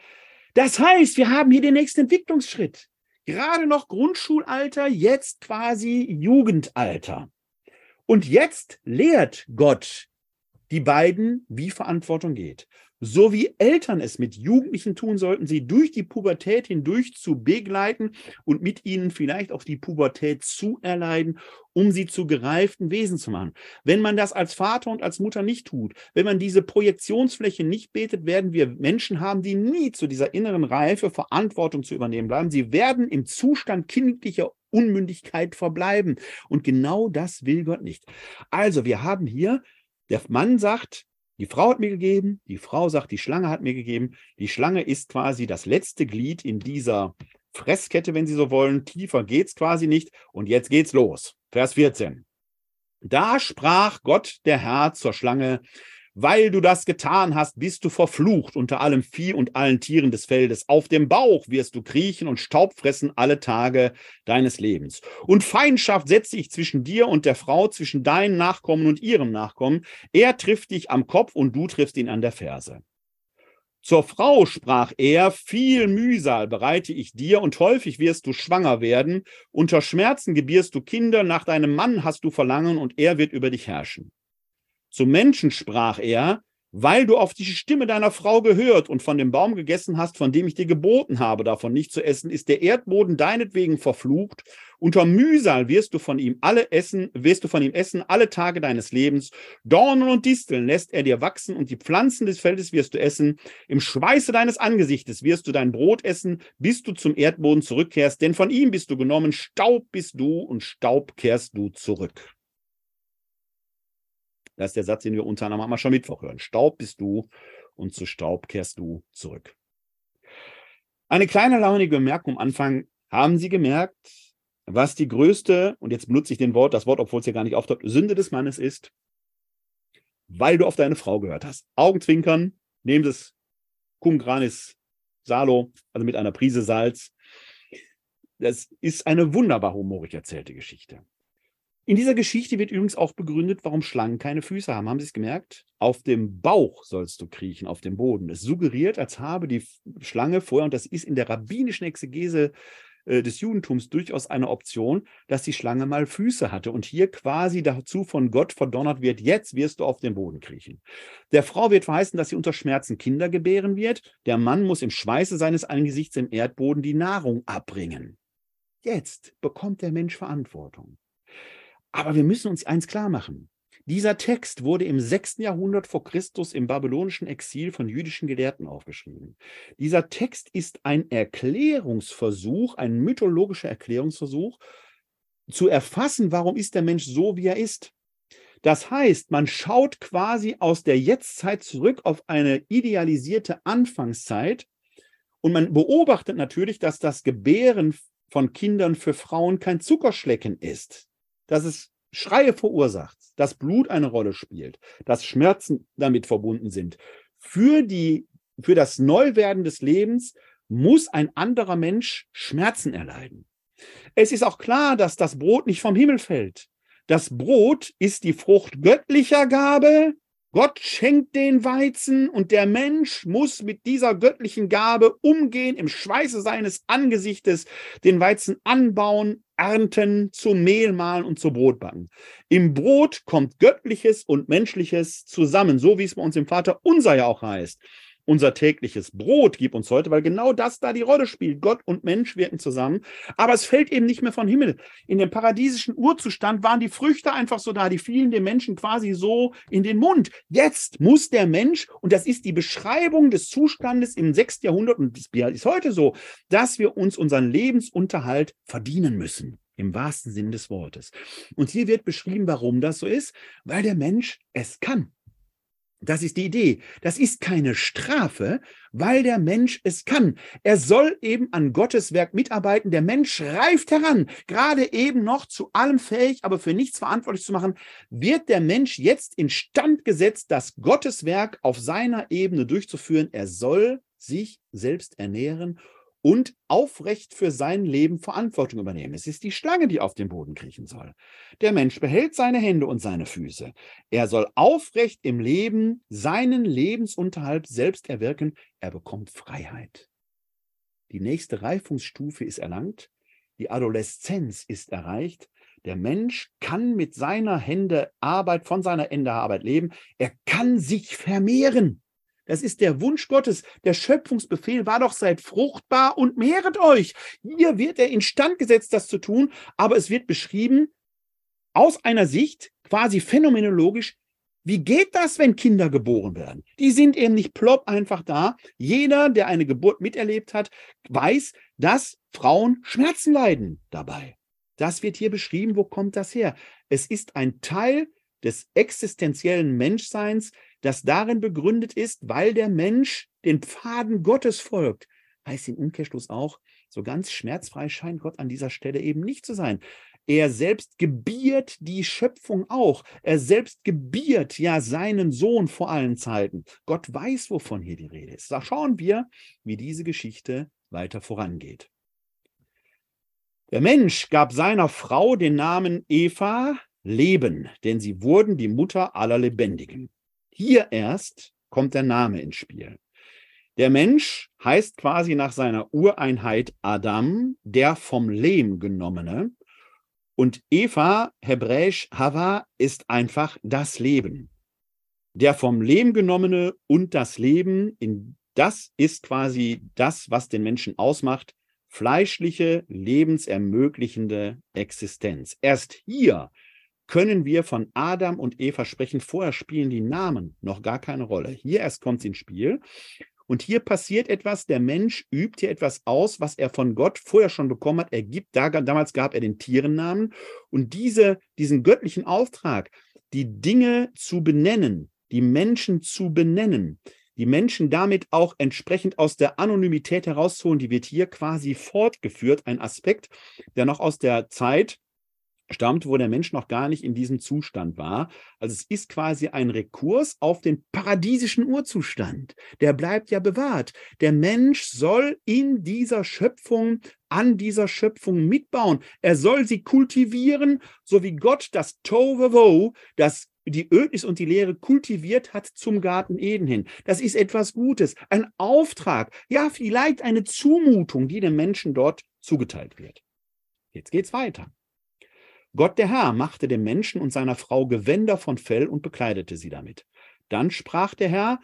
Das heißt, wir haben hier den nächsten Entwicklungsschritt. Gerade noch Grundschulalter, jetzt quasi Jugendalter. Und jetzt lehrt Gott die beiden, wie Verantwortung geht so wie Eltern es mit Jugendlichen tun sollten, sie durch die Pubertät hindurch zu begleiten und mit ihnen vielleicht auch die Pubertät zu erleiden, um sie zu gereiften Wesen zu machen. Wenn man das als Vater und als Mutter nicht tut, wenn man diese Projektionsfläche nicht betet, werden wir Menschen haben, die nie zu dieser inneren Reife Verantwortung zu übernehmen bleiben. Sie werden im Zustand kindlicher Unmündigkeit verbleiben. Und genau das will Gott nicht. Also wir haben hier, der Mann sagt, die Frau hat mir gegeben, die Frau sagt, die Schlange hat mir gegeben. Die Schlange ist quasi das letzte Glied in dieser Fresskette, wenn Sie so wollen. Tiefer geht's quasi nicht. Und jetzt geht's los. Vers 14. Da sprach Gott, der Herr, zur Schlange, weil du das getan hast, bist du verflucht unter allem Vieh und allen Tieren des Feldes. Auf dem Bauch wirst du kriechen und Staub fressen alle Tage deines Lebens. Und Feindschaft setze ich zwischen dir und der Frau, zwischen deinen Nachkommen und ihrem Nachkommen. Er trifft dich am Kopf und du triffst ihn an der Ferse. Zur Frau sprach er, viel Mühsal bereite ich dir und häufig wirst du schwanger werden. Unter Schmerzen gebierst du Kinder, nach deinem Mann hast du Verlangen und er wird über dich herrschen. Zum Menschen sprach er, weil du auf die Stimme deiner Frau gehört und von dem Baum gegessen hast, von dem ich dir geboten habe, davon nicht zu essen, ist der Erdboden deinetwegen verflucht. Unter Mühsal wirst du von ihm alle essen, wirst du von ihm essen alle Tage deines Lebens. Dornen und Disteln lässt er dir wachsen und die Pflanzen des Feldes wirst du essen. Im Schweiße deines Angesichtes wirst du dein Brot essen, bis du zum Erdboden zurückkehrst, denn von ihm bist du genommen. Staub bist du und Staub kehrst du zurück. Das ist der Satz, den wir unter anderem am Aschermittwoch hören. Staub bist du und zu Staub kehrst du zurück. Eine kleine launige Bemerkung am Anfang. Haben Sie gemerkt, was die größte, und jetzt benutze ich den Wort, das Wort, obwohl es hier gar nicht auftaucht, Sünde des Mannes ist? Weil du auf deine Frau gehört hast. Augenzwinkern, nehmen das Cum Granis Salo, also mit einer Prise Salz. Das ist eine wunderbar humorig erzählte Geschichte. In dieser Geschichte wird übrigens auch begründet, warum Schlangen keine Füße haben. Haben Sie es gemerkt? Auf dem Bauch sollst du kriechen, auf dem Boden. Es suggeriert, als habe die Schlange vorher, und das ist in der rabbinischen Exegese äh, des Judentums durchaus eine Option, dass die Schlange mal Füße hatte und hier quasi dazu von Gott verdonnert wird, jetzt wirst du auf den Boden kriechen. Der Frau wird verheißen, dass sie unter Schmerzen Kinder gebären wird. Der Mann muss im Schweiße seines Angesichts im Erdboden die Nahrung abbringen. Jetzt bekommt der Mensch Verantwortung. Aber wir müssen uns eins klar machen. Dieser Text wurde im 6. Jahrhundert vor Christus im babylonischen Exil von jüdischen Gelehrten aufgeschrieben. Dieser Text ist ein Erklärungsversuch, ein mythologischer Erklärungsversuch, zu erfassen, warum ist der Mensch so, wie er ist. Das heißt, man schaut quasi aus der Jetztzeit zurück auf eine idealisierte Anfangszeit und man beobachtet natürlich, dass das Gebären von Kindern für Frauen kein Zuckerschlecken ist dass es Schreie verursacht, dass Blut eine Rolle spielt, dass Schmerzen damit verbunden sind. Für, die, für das Neuwerden des Lebens muss ein anderer Mensch Schmerzen erleiden. Es ist auch klar, dass das Brot nicht vom Himmel fällt. Das Brot ist die Frucht göttlicher Gabe, Gott schenkt den Weizen und der Mensch muss mit dieser göttlichen Gabe umgehen, im Schweiße seines Angesichtes den Weizen anbauen, ernten, zu Mehl mahlen und zu Brot backen. Im Brot kommt Göttliches und Menschliches zusammen, so wie es bei uns im Vater unser ja auch heißt unser tägliches Brot gib uns heute, weil genau das da die Rolle spielt. Gott und Mensch wirken zusammen. Aber es fällt eben nicht mehr vom Himmel. In dem paradiesischen Urzustand waren die Früchte einfach so da, die fielen dem Menschen quasi so in den Mund. Jetzt muss der Mensch, und das ist die Beschreibung des Zustandes im 6. Jahrhundert, und das ist heute so, dass wir uns unseren Lebensunterhalt verdienen müssen im wahrsten Sinn des Wortes. Und hier wird beschrieben, warum das so ist, weil der Mensch es kann. Das ist die Idee. Das ist keine Strafe, weil der Mensch es kann. Er soll eben an Gottes Werk mitarbeiten. Der Mensch reift heran, gerade eben noch zu allem fähig, aber für nichts verantwortlich zu machen, wird der Mensch jetzt instand gesetzt, das Gottes Werk auf seiner Ebene durchzuführen. Er soll sich selbst ernähren und aufrecht für sein Leben Verantwortung übernehmen. Es ist die Schlange, die auf den Boden kriechen soll. Der Mensch behält seine Hände und seine Füße. Er soll aufrecht im Leben seinen Lebensunterhalt selbst erwirken. Er bekommt Freiheit. Die nächste Reifungsstufe ist erlangt. Die Adoleszenz ist erreicht. Der Mensch kann mit seiner Hände Arbeit, von seiner Hände Arbeit leben. Er kann sich vermehren. Das ist der Wunsch Gottes. Der Schöpfungsbefehl war doch, seid fruchtbar und mehret euch. Hier wird er instand gesetzt, das zu tun, aber es wird beschrieben aus einer Sicht quasi phänomenologisch, wie geht das, wenn Kinder geboren werden? Die sind eben nicht plopp einfach da. Jeder, der eine Geburt miterlebt hat, weiß, dass Frauen Schmerzen leiden dabei. Das wird hier beschrieben. Wo kommt das her? Es ist ein Teil des existenziellen Menschseins, das darin begründet ist, weil der Mensch den Pfaden Gottes folgt. Heißt im Umkehrschluss auch, so ganz schmerzfrei scheint Gott an dieser Stelle eben nicht zu sein. Er selbst gebiert die Schöpfung auch. Er selbst gebiert ja seinen Sohn vor allen Zeiten. Gott weiß, wovon hier die Rede ist. Da schauen wir, wie diese Geschichte weiter vorangeht. Der Mensch gab seiner Frau den Namen Eva Leben, denn sie wurden die Mutter aller Lebendigen. Hier erst kommt der Name ins Spiel. Der Mensch heißt quasi nach seiner Ureinheit Adam, der vom Lehm genommene. Und Eva, hebräisch Hava, ist einfach das Leben. Der vom Lehm genommene und das Leben, in, das ist quasi das, was den Menschen ausmacht. Fleischliche, lebensermöglichende Existenz. Erst hier können wir von Adam und Eva sprechen. Vorher spielen die Namen noch gar keine Rolle. Hier erst kommt sie ins Spiel. Und hier passiert etwas, der Mensch übt hier etwas aus, was er von Gott vorher schon bekommen hat. Er gibt, da, damals gab er den Tieren Namen. Und diese, diesen göttlichen Auftrag, die Dinge zu benennen, die Menschen zu benennen, die Menschen damit auch entsprechend aus der Anonymität herauszuholen, die wird hier quasi fortgeführt. Ein Aspekt, der noch aus der Zeit stammt, wo der Mensch noch gar nicht in diesem Zustand war. Also es ist quasi ein Rekurs auf den paradiesischen Urzustand. Der bleibt ja bewahrt. Der Mensch soll in dieser Schöpfung, an dieser Schöpfung mitbauen. Er soll sie kultivieren, so wie Gott das Tovavo, das die Ödnis und die Lehre kultiviert hat zum Garten Eden hin. Das ist etwas Gutes, ein Auftrag, ja, vielleicht eine Zumutung, die dem Menschen dort zugeteilt wird. Jetzt geht's weiter. Gott der Herr machte dem Menschen und seiner Frau Gewänder von Fell und bekleidete sie damit. Dann sprach der Herr,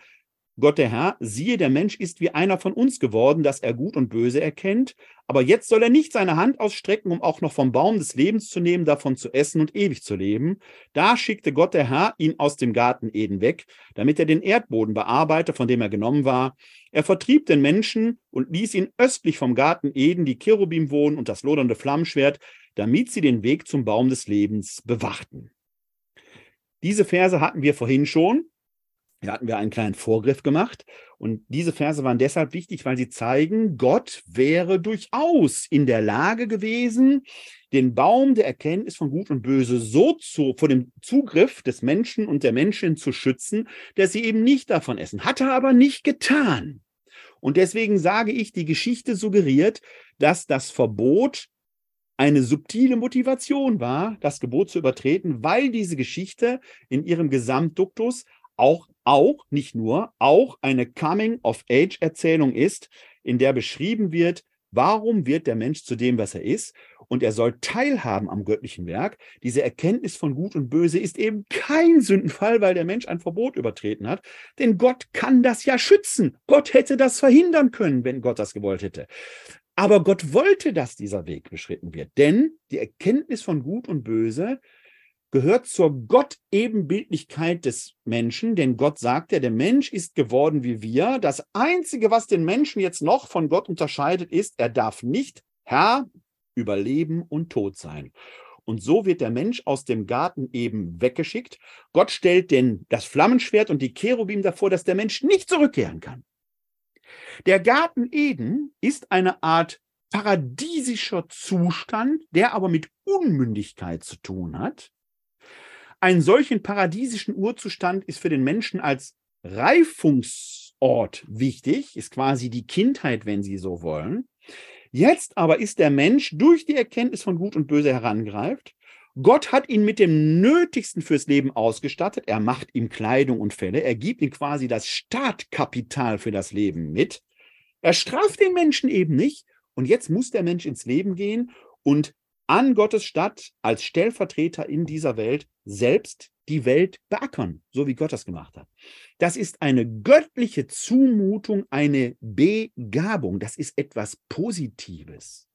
Gott der Herr, siehe, der Mensch ist wie einer von uns geworden, dass er gut und böse erkennt, aber jetzt soll er nicht seine Hand ausstrecken, um auch noch vom Baum des Lebens zu nehmen, davon zu essen und ewig zu leben. Da schickte Gott der Herr ihn aus dem Garten Eden weg, damit er den Erdboden bearbeite, von dem er genommen war. Er vertrieb den Menschen und ließ ihn östlich vom Garten Eden die Cherubim wohnen und das lodernde Flammenschwert, damit sie den Weg zum Baum des Lebens bewachten. Diese Verse hatten wir vorhin schon. Hier hatten wir einen kleinen Vorgriff gemacht. Und diese Verse waren deshalb wichtig, weil sie zeigen, Gott wäre durchaus in der Lage gewesen, den Baum der Erkenntnis von Gut und Böse so zu, vor dem Zugriff des Menschen und der Menschen zu schützen, dass sie eben nicht davon essen. Hat er aber nicht getan. Und deswegen sage ich, die Geschichte suggeriert, dass das Verbot eine subtile Motivation war, das Gebot zu übertreten, weil diese Geschichte in ihrem Gesamtduktus auch, auch, nicht nur, auch eine Coming-of-Age-Erzählung ist, in der beschrieben wird, warum wird der Mensch zu dem, was er ist, und er soll teilhaben am göttlichen Werk. Diese Erkenntnis von Gut und Böse ist eben kein Sündenfall, weil der Mensch ein Verbot übertreten hat, denn Gott kann das ja schützen. Gott hätte das verhindern können, wenn Gott das gewollt hätte. Aber Gott wollte, dass dieser Weg beschritten wird, denn die Erkenntnis von Gut und Böse gehört zur Gott-Ebenbildlichkeit des Menschen, denn Gott sagt ja, der Mensch ist geworden wie wir. Das Einzige, was den Menschen jetzt noch von Gott unterscheidet, ist, er darf nicht Herr über Leben und Tod sein. Und so wird der Mensch aus dem Garten eben weggeschickt. Gott stellt denn das Flammenschwert und die Cherubim davor, dass der Mensch nicht zurückkehren kann. Der Garten Eden ist eine Art paradiesischer Zustand, der aber mit Unmündigkeit zu tun hat. Einen solchen paradiesischen Urzustand ist für den Menschen als Reifungsort wichtig, ist quasi die Kindheit, wenn Sie so wollen. Jetzt aber ist der Mensch durch die Erkenntnis von Gut und Böse herangreift Gott hat ihn mit dem Nötigsten fürs Leben ausgestattet. Er macht ihm Kleidung und Fälle. Er gibt ihm quasi das Startkapital für das Leben mit. Er straft den Menschen eben nicht. Und jetzt muss der Mensch ins Leben gehen und an Gottes Stadt als Stellvertreter in dieser Welt selbst die Welt beackern, so wie Gott das gemacht hat. Das ist eine göttliche Zumutung, eine Begabung. Das ist etwas Positives.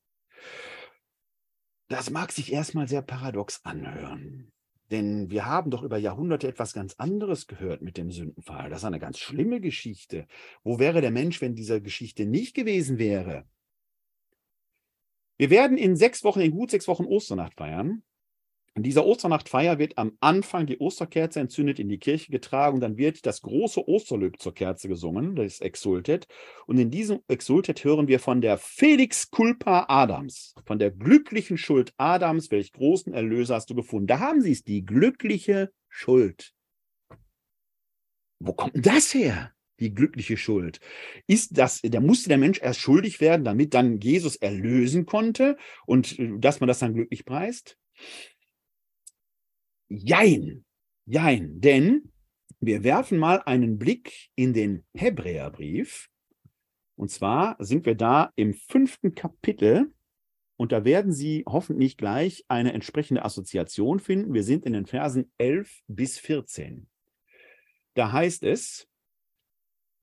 Das mag sich erstmal sehr paradox anhören. Denn wir haben doch über Jahrhunderte etwas ganz anderes gehört mit dem Sündenfall. Das ist eine ganz schlimme Geschichte. Wo wäre der Mensch, wenn diese Geschichte nicht gewesen wäre? Wir werden in sechs Wochen, in gut sechs Wochen Osternacht feiern. In dieser Osternachtfeier wird am Anfang die Osterkerze entzündet, in die Kirche getragen, dann wird das große Osterlöb zur Kerze gesungen, das Exultet. Und in diesem Exultet hören wir von der Felix Culpa Adams, von der glücklichen Schuld Adams, welch großen Erlöser hast du gefunden. Da haben Sie es, die glückliche Schuld. Wo kommt das her? Die glückliche Schuld. Ist das, da musste der Mensch erst schuldig werden, damit dann Jesus erlösen konnte und äh, dass man das dann glücklich preist? Jein, jein, denn wir werfen mal einen Blick in den Hebräerbrief Und zwar sind wir da im fünften Kapitel und da werden Sie hoffentlich gleich eine entsprechende Assoziation finden. Wir sind in den Versen 11 bis 14. Da heißt es,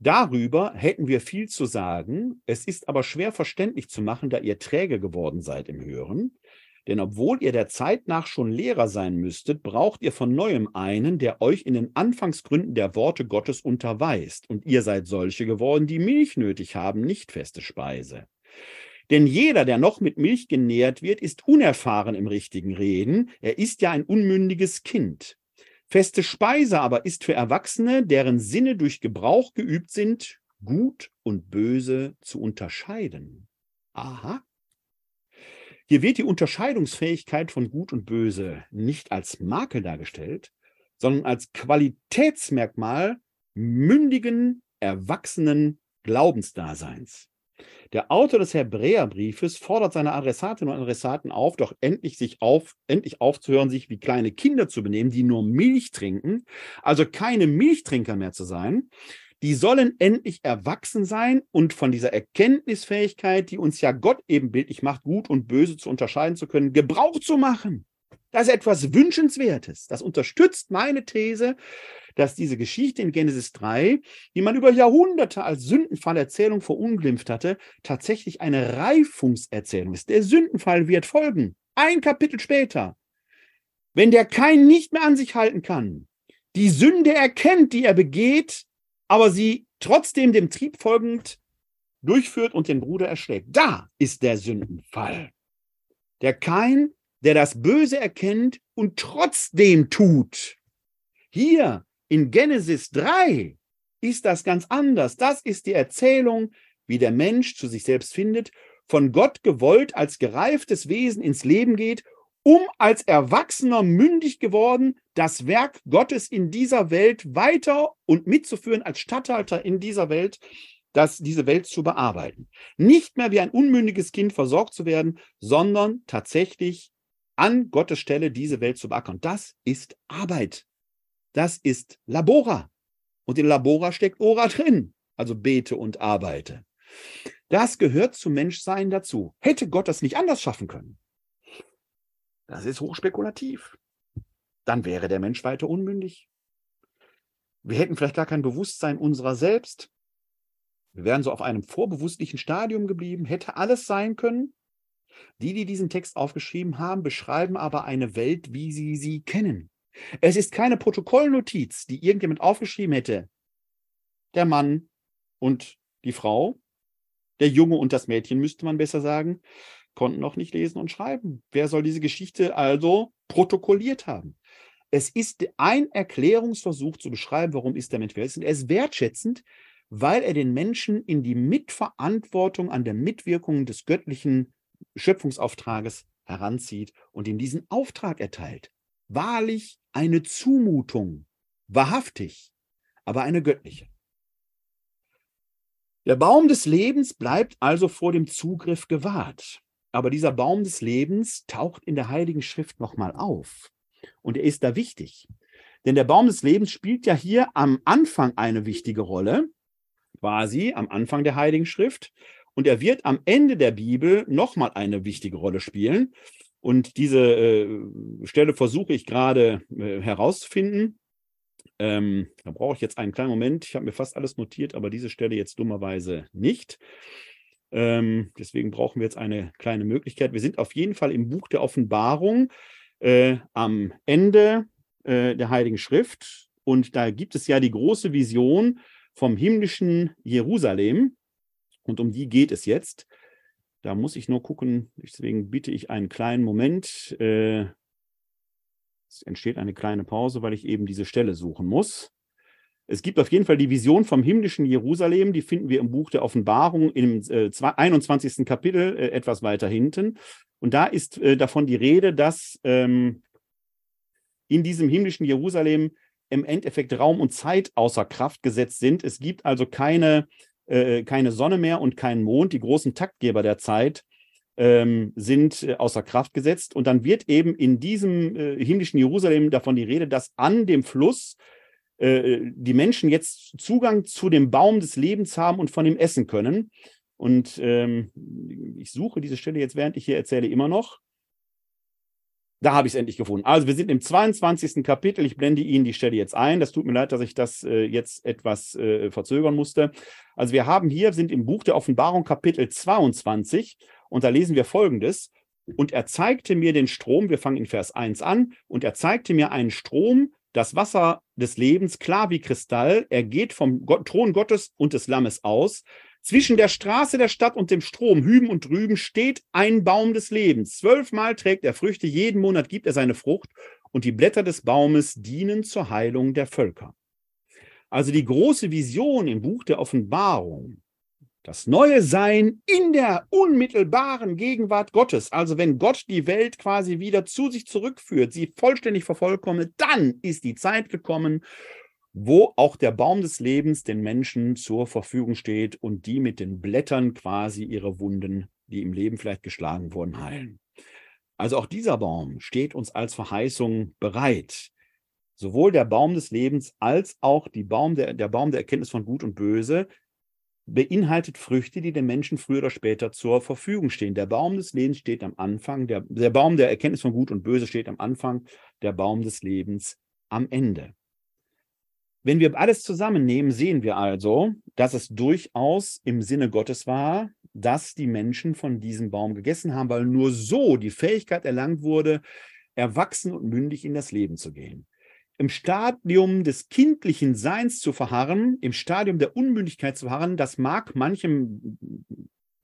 darüber hätten wir viel zu sagen, es ist aber schwer verständlich zu machen, da ihr träge geworden seid im Hören. Denn obwohl ihr der Zeit nach schon Lehrer sein müsstet, braucht ihr von neuem einen, der euch in den Anfangsgründen der Worte Gottes unterweist. Und ihr seid solche geworden, die Milch nötig haben, nicht feste Speise. Denn jeder, der noch mit Milch genährt wird, ist unerfahren im richtigen Reden. Er ist ja ein unmündiges Kind. Feste Speise aber ist für Erwachsene, deren Sinne durch Gebrauch geübt sind, gut und böse zu unterscheiden. Aha. Hier wird die Unterscheidungsfähigkeit von Gut und Böse nicht als Makel dargestellt, sondern als Qualitätsmerkmal mündigen, erwachsenen Glaubensdaseins. Der Autor des Hebräerbriefes fordert seine Adressatinnen und Adressaten auf, doch endlich sich auf, endlich aufzuhören, sich wie kleine Kinder zu benehmen, die nur Milch trinken, also keine Milchtrinker mehr zu sein. Die sollen endlich erwachsen sein und von dieser Erkenntnisfähigkeit, die uns ja Gott ebenbildlich macht, gut und böse zu unterscheiden zu können, Gebrauch zu machen. Das ist etwas Wünschenswertes. Das unterstützt meine These, dass diese Geschichte in Genesis 3, die man über Jahrhunderte als Sündenfallerzählung verunglimpft hatte, tatsächlich eine Reifungserzählung ist. Der Sündenfall wird folgen. Ein Kapitel später. Wenn der Kein nicht mehr an sich halten kann, die Sünde erkennt, die er begeht, aber sie trotzdem dem Trieb folgend durchführt und den Bruder erschlägt. Da ist der Sündenfall. Der Kein, der das Böse erkennt und trotzdem tut. Hier in Genesis 3 ist das ganz anders. Das ist die Erzählung, wie der Mensch zu sich selbst findet, von Gott gewollt als gereiftes Wesen ins Leben geht, um als Erwachsener mündig geworden, das Werk Gottes in dieser Welt weiter und mitzuführen als Statthalter in dieser Welt, das, diese Welt zu bearbeiten. Nicht mehr wie ein unmündiges Kind versorgt zu werden, sondern tatsächlich an Gottes Stelle diese Welt zu beackern. Das ist Arbeit. Das ist Labora. Und in Labora steckt Ora drin, also bete und arbeite. Das gehört zum Menschsein dazu. Hätte Gott das nicht anders schaffen können? Das ist hochspekulativ. Dann wäre der Mensch weiter unmündig. Wir hätten vielleicht gar kein Bewusstsein unserer selbst. Wir wären so auf einem vorbewusstlichen Stadium geblieben, hätte alles sein können. Die, die diesen Text aufgeschrieben haben, beschreiben aber eine Welt, wie sie sie kennen. Es ist keine Protokollnotiz, die irgendjemand aufgeschrieben hätte. Der Mann und die Frau, der Junge und das Mädchen, müsste man besser sagen, konnten noch nicht lesen und schreiben. Wer soll diese Geschichte also protokolliert haben? Es ist ein Erklärungsversuch zu beschreiben, warum ist der Mensch wer ist. Und er ist wertschätzend, weil er den Menschen in die Mitverantwortung an der Mitwirkung des göttlichen Schöpfungsauftrages heranzieht und ihm diesen Auftrag erteilt. Wahrlich eine Zumutung, wahrhaftig, aber eine göttliche. Der Baum des Lebens bleibt also vor dem Zugriff gewahrt. Aber dieser Baum des Lebens taucht in der Heiligen Schrift nochmal auf. Und er ist da wichtig. Denn der Baum des Lebens spielt ja hier am Anfang eine wichtige Rolle, quasi am Anfang der Heiligen Schrift. Und er wird am Ende der Bibel nochmal eine wichtige Rolle spielen. Und diese äh, Stelle versuche ich gerade äh, herauszufinden. Ähm, da brauche ich jetzt einen kleinen Moment. Ich habe mir fast alles notiert, aber diese Stelle jetzt dummerweise nicht. Ähm, deswegen brauchen wir jetzt eine kleine Möglichkeit. Wir sind auf jeden Fall im Buch der Offenbarung äh, am Ende äh, der Heiligen Schrift. Und da gibt es ja die große Vision vom himmlischen Jerusalem. Und um die geht es jetzt. Da muss ich nur gucken, deswegen bitte ich einen kleinen Moment. Äh, es entsteht eine kleine Pause, weil ich eben diese Stelle suchen muss. Es gibt auf jeden Fall die Vision vom himmlischen Jerusalem, die finden wir im Buch der Offenbarung im äh, 21. Kapitel äh, etwas weiter hinten. Und da ist äh, davon die Rede, dass ähm, in diesem himmlischen Jerusalem im Endeffekt Raum und Zeit außer Kraft gesetzt sind. Es gibt also keine äh, keine Sonne mehr und keinen Mond. Die großen Taktgeber der Zeit ähm, sind äh, außer Kraft gesetzt. Und dann wird eben in diesem äh, himmlischen Jerusalem davon die Rede, dass an dem Fluss äh, die Menschen jetzt Zugang zu dem Baum des Lebens haben und von ihm essen können. Und ähm, ich suche diese Stelle jetzt, während ich hier erzähle, immer noch. Da habe ich es endlich gefunden. Also wir sind im 22. Kapitel. Ich blende Ihnen die Stelle jetzt ein. Das tut mir leid, dass ich das äh, jetzt etwas äh, verzögern musste. Also wir haben hier, sind im Buch der Offenbarung Kapitel 22 und da lesen wir Folgendes. Und er zeigte mir den Strom, wir fangen in Vers 1 an, und er zeigte mir einen Strom, das Wasser des Lebens, klar wie Kristall. Er geht vom Gott, Thron Gottes und des Lammes aus. Zwischen der Straße der Stadt und dem Strom, hüben und drüben, steht ein Baum des Lebens. Zwölfmal trägt er Früchte, jeden Monat gibt er seine Frucht und die Blätter des Baumes dienen zur Heilung der Völker. Also die große Vision im Buch der Offenbarung das neue Sein in der unmittelbaren Gegenwart Gottes. Also wenn Gott die Welt quasi wieder zu sich zurückführt, sie vollständig vervollkommnet, dann ist die Zeit gekommen, wo auch der Baum des Lebens den Menschen zur Verfügung steht und die mit den Blättern quasi ihre Wunden, die im Leben vielleicht geschlagen wurden, heilen. Also auch dieser Baum steht uns als Verheißung bereit. Sowohl der Baum des Lebens als auch Baum der, der Baum der Erkenntnis von Gut und Böse beinhaltet Früchte, die den Menschen früher oder später zur Verfügung stehen. Der Baum des Lebens steht am Anfang, der, der Baum der Erkenntnis von Gut und Böse steht am Anfang, der Baum des Lebens am Ende. Wenn wir alles zusammennehmen, sehen wir also, dass es durchaus im Sinne Gottes war, dass die Menschen von diesem Baum gegessen haben, weil nur so die Fähigkeit erlangt wurde, erwachsen und mündig in das Leben zu gehen im Stadium des kindlichen Seins zu verharren, im Stadium der Unmündigkeit zu verharren, das mag manchem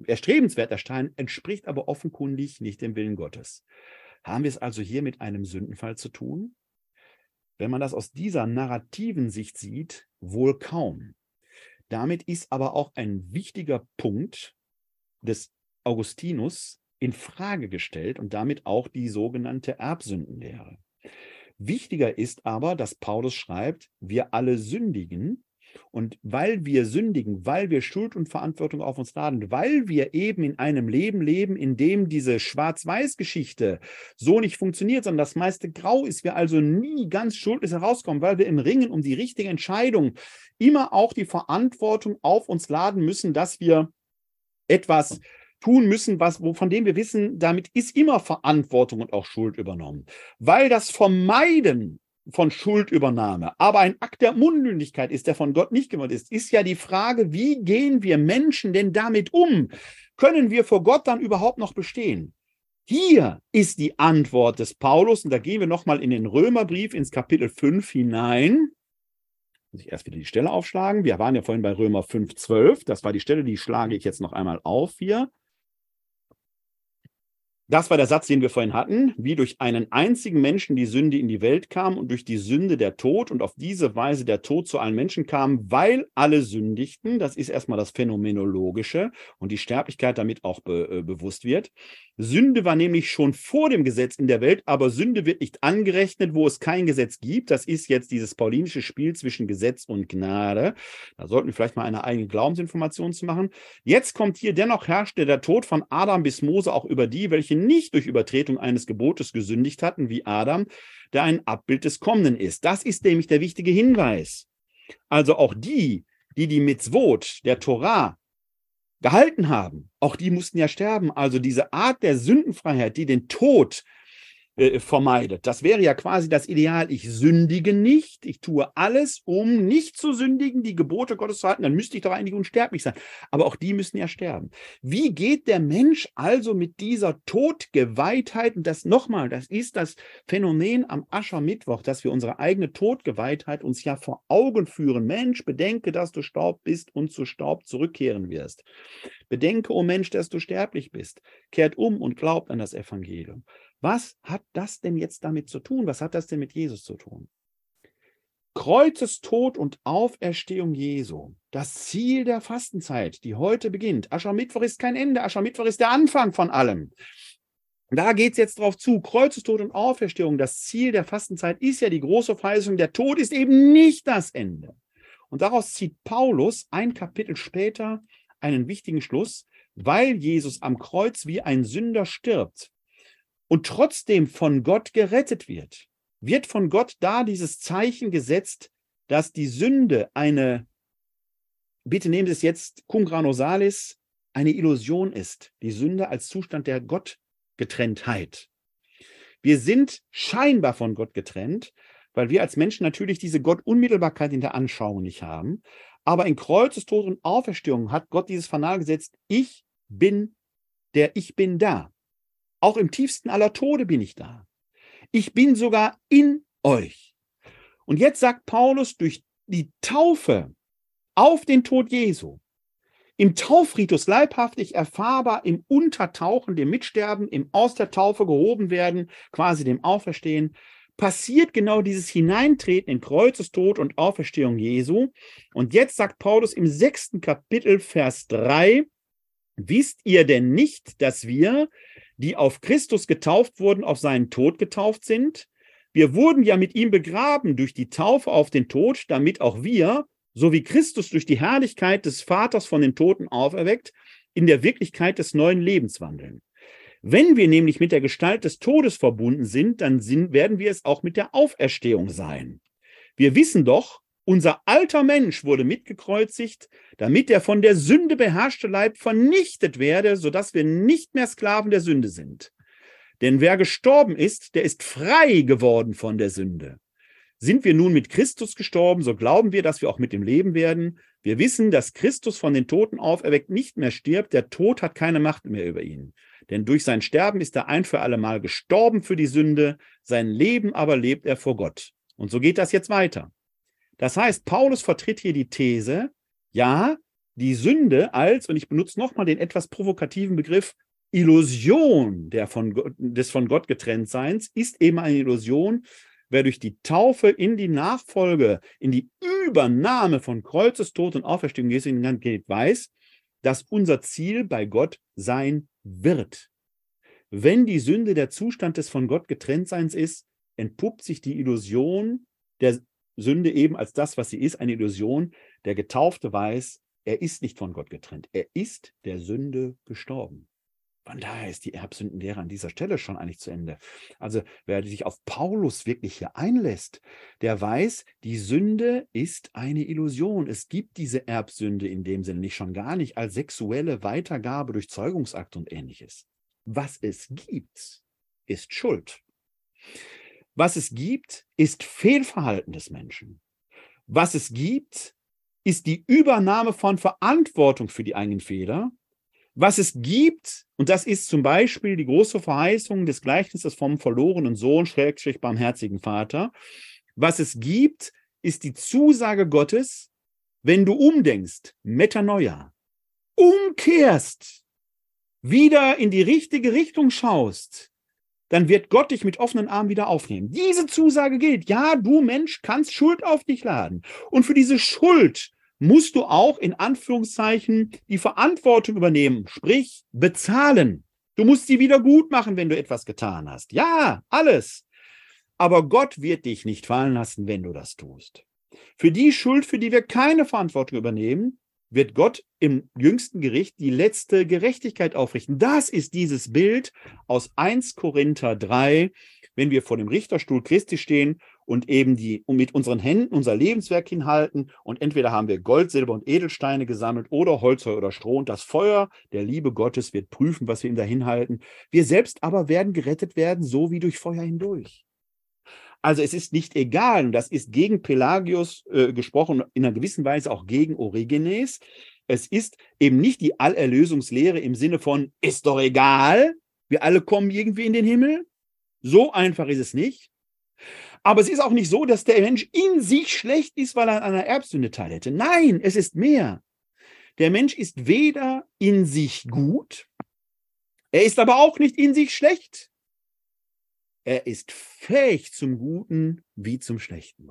erstrebenswert erscheinen, entspricht aber offenkundig nicht dem Willen Gottes. Haben wir es also hier mit einem Sündenfall zu tun? Wenn man das aus dieser narrativen Sicht sieht, wohl kaum. Damit ist aber auch ein wichtiger Punkt des Augustinus in Frage gestellt und damit auch die sogenannte Erbsündenlehre. Wichtiger ist aber, dass Paulus schreibt, wir alle sündigen. Und weil wir sündigen, weil wir Schuld und Verantwortung auf uns laden, weil wir eben in einem Leben leben, in dem diese Schwarz-Weiß-Geschichte so nicht funktioniert, sondern das meiste grau ist, wir also nie ganz schuldlos herauskommen, weil wir im Ringen um die richtige Entscheidung immer auch die Verantwortung auf uns laden müssen, dass wir etwas tun müssen, was, von dem wir wissen, damit ist immer Verantwortung und auch Schuld übernommen. Weil das Vermeiden von Schuldübernahme, aber ein Akt der Unmündigkeit ist, der von Gott nicht gewollt ist, ist ja die Frage, wie gehen wir Menschen denn damit um? Können wir vor Gott dann überhaupt noch bestehen? Hier ist die Antwort des Paulus, und da gehen wir nochmal in den Römerbrief ins Kapitel 5 hinein. Muss ich erst wieder die Stelle aufschlagen. Wir waren ja vorhin bei Römer 5, 12. Das war die Stelle, die schlage ich jetzt noch einmal auf hier. Das war der Satz, den wir vorhin hatten, wie durch einen einzigen Menschen die Sünde in die Welt kam und durch die Sünde der Tod und auf diese Weise der Tod zu allen Menschen kam, weil alle sündigten. Das ist erstmal das Phänomenologische und die Sterblichkeit damit auch be äh, bewusst wird. Sünde war nämlich schon vor dem Gesetz in der Welt, aber Sünde wird nicht angerechnet, wo es kein Gesetz gibt. Das ist jetzt dieses paulinische Spiel zwischen Gesetz und Gnade. Da sollten wir vielleicht mal eine eigene Glaubensinformation zu machen. Jetzt kommt hier dennoch herrschte der Tod von Adam bis Mose auch über die, welche nicht durch Übertretung eines Gebotes gesündigt hatten, wie Adam, der ein Abbild des Kommenden ist. Das ist nämlich der wichtige Hinweis. Also auch die, die die Mitzvot der Torah gehalten haben, auch die mussten ja sterben. Also diese Art der Sündenfreiheit, die den Tod äh, vermeidet. Das wäre ja quasi das Ideal. Ich sündige nicht, ich tue alles, um nicht zu sündigen, die Gebote Gottes zu halten. Dann müsste ich doch eigentlich unsterblich sein. Aber auch die müssen ja sterben. Wie geht der Mensch also mit dieser Todgeweihtheit? Und das nochmal, das ist das Phänomen am Aschermittwoch, dass wir unsere eigene Todgeweihtheit uns ja vor Augen führen. Mensch, bedenke, dass du Staub bist und zu Staub zurückkehren wirst. Bedenke, o oh Mensch, dass du sterblich bist. Kehrt um und glaubt an das Evangelium. Was hat das denn jetzt damit zu tun? Was hat das denn mit Jesus zu tun? Kreuzestod und Auferstehung Jesu, das Ziel der Fastenzeit, die heute beginnt. Aschermittwoch ist kein Ende, Aschermittwoch ist der Anfang von allem. Da geht es jetzt drauf zu. Kreuzestod und Auferstehung, das Ziel der Fastenzeit ist ja die große Verheißung, der Tod ist eben nicht das Ende. Und daraus zieht Paulus ein Kapitel später einen wichtigen Schluss, weil Jesus am Kreuz wie ein Sünder stirbt, und trotzdem von Gott gerettet wird, wird von Gott da dieses Zeichen gesetzt, dass die Sünde eine, bitte nehmen Sie es jetzt, cum grano salis, eine Illusion ist. Die Sünde als Zustand der Gottgetrenntheit. Wir sind scheinbar von Gott getrennt, weil wir als Menschen natürlich diese Gottunmittelbarkeit in der Anschauung nicht haben. Aber in Kreuzestod und Auferstehung hat Gott dieses Fanal gesetzt, ich bin der Ich bin da. Auch im tiefsten aller Tode bin ich da. Ich bin sogar in euch. Und jetzt sagt Paulus durch die Taufe auf den Tod Jesu, im Taufritus leibhaftig erfahrbar, im Untertauchen, dem Mitsterben, im Aus der Taufe gehoben werden, quasi dem Auferstehen, passiert genau dieses Hineintreten in Kreuzestod und Auferstehung Jesu. Und jetzt sagt Paulus im sechsten Kapitel, Vers 3, wisst ihr denn nicht, dass wir, die auf Christus getauft wurden, auf seinen Tod getauft sind? Wir wurden ja mit ihm begraben durch die Taufe auf den Tod, damit auch wir, so wie Christus durch die Herrlichkeit des Vaters von den Toten auferweckt, in der Wirklichkeit des neuen Lebens wandeln. Wenn wir nämlich mit der Gestalt des Todes verbunden sind, dann sind, werden wir es auch mit der Auferstehung sein. Wir wissen doch, unser alter Mensch wurde mitgekreuzigt, damit der von der Sünde beherrschte Leib vernichtet werde, sodass wir nicht mehr Sklaven der Sünde sind. Denn wer gestorben ist, der ist frei geworden von der Sünde. Sind wir nun mit Christus gestorben, so glauben wir, dass wir auch mit ihm leben werden. Wir wissen, dass Christus von den Toten auferweckt nicht mehr stirbt. Der Tod hat keine Macht mehr über ihn. Denn durch sein Sterben ist er ein für allemal gestorben für die Sünde, sein Leben aber lebt er vor Gott. Und so geht das jetzt weiter. Das heißt, Paulus vertritt hier die These, ja, die Sünde als, und ich benutze nochmal den etwas provokativen Begriff, Illusion der von des von Gott getrennt Seins ist eben eine Illusion. Wer durch die Taufe in die Nachfolge, in die Übernahme von Kreuzestod und Auferstehung Jesu geht, weiß, dass unser Ziel bei Gott sein wird. Wenn die Sünde der Zustand des von Gott getrenntseins ist, entpuppt sich die Illusion der Sünde eben als das, was sie ist, eine Illusion. Der Getaufte weiß, er ist nicht von Gott getrennt. Er ist der Sünde gestorben. Von daher ist die Erbsündenlehre an dieser Stelle schon eigentlich zu Ende. Also wer sich auf Paulus wirklich hier einlässt, der weiß, die Sünde ist eine Illusion. Es gibt diese Erbsünde in dem Sinne nicht schon gar nicht als sexuelle Weitergabe durch Zeugungsakt und ähnliches. Was es gibt, ist Schuld. Was es gibt, ist Fehlverhalten des Menschen. Was es gibt, ist die Übernahme von Verantwortung für die eigenen Fehler was es gibt, und das ist zum Beispiel die große Verheißung des Gleichnisses vom verlorenen Sohn, Schrägstrich barmherzigen Vater, was es gibt, ist die Zusage Gottes, wenn du umdenkst, Metanoia, umkehrst, wieder in die richtige Richtung schaust, dann wird Gott dich mit offenen Armen wieder aufnehmen. Diese Zusage gilt. Ja, du Mensch kannst Schuld auf dich laden. Und für diese Schuld musst du auch in Anführungszeichen die Verantwortung übernehmen, sprich bezahlen. Du musst sie wieder gut machen, wenn du etwas getan hast. Ja, alles. Aber Gott wird dich nicht fallen lassen, wenn du das tust. Für die Schuld, für die wir keine Verantwortung übernehmen, wird Gott im jüngsten Gericht die letzte Gerechtigkeit aufrichten. Das ist dieses Bild aus 1 Korinther 3, wenn wir vor dem Richterstuhl Christi stehen und eben die und mit unseren Händen unser Lebenswerk hinhalten und entweder haben wir Gold, Silber und Edelsteine gesammelt oder Holzfeuer oder Stroh und das Feuer der Liebe Gottes wird prüfen, was wir ihm da hinhalten. Wir selbst aber werden gerettet werden, so wie durch Feuer hindurch. Also es ist nicht egal, und das ist gegen Pelagius äh, gesprochen, in einer gewissen Weise auch gegen Origenes. Es ist eben nicht die Allerlösungslehre im Sinne von, ist doch egal, wir alle kommen irgendwie in den Himmel. So einfach ist es nicht. Aber es ist auch nicht so, dass der Mensch in sich schlecht ist, weil er an einer Erbsünde teilhätte. Nein, es ist mehr. Der Mensch ist weder in sich gut, er ist aber auch nicht in sich schlecht. Er ist fähig zum Guten wie zum Schlechten.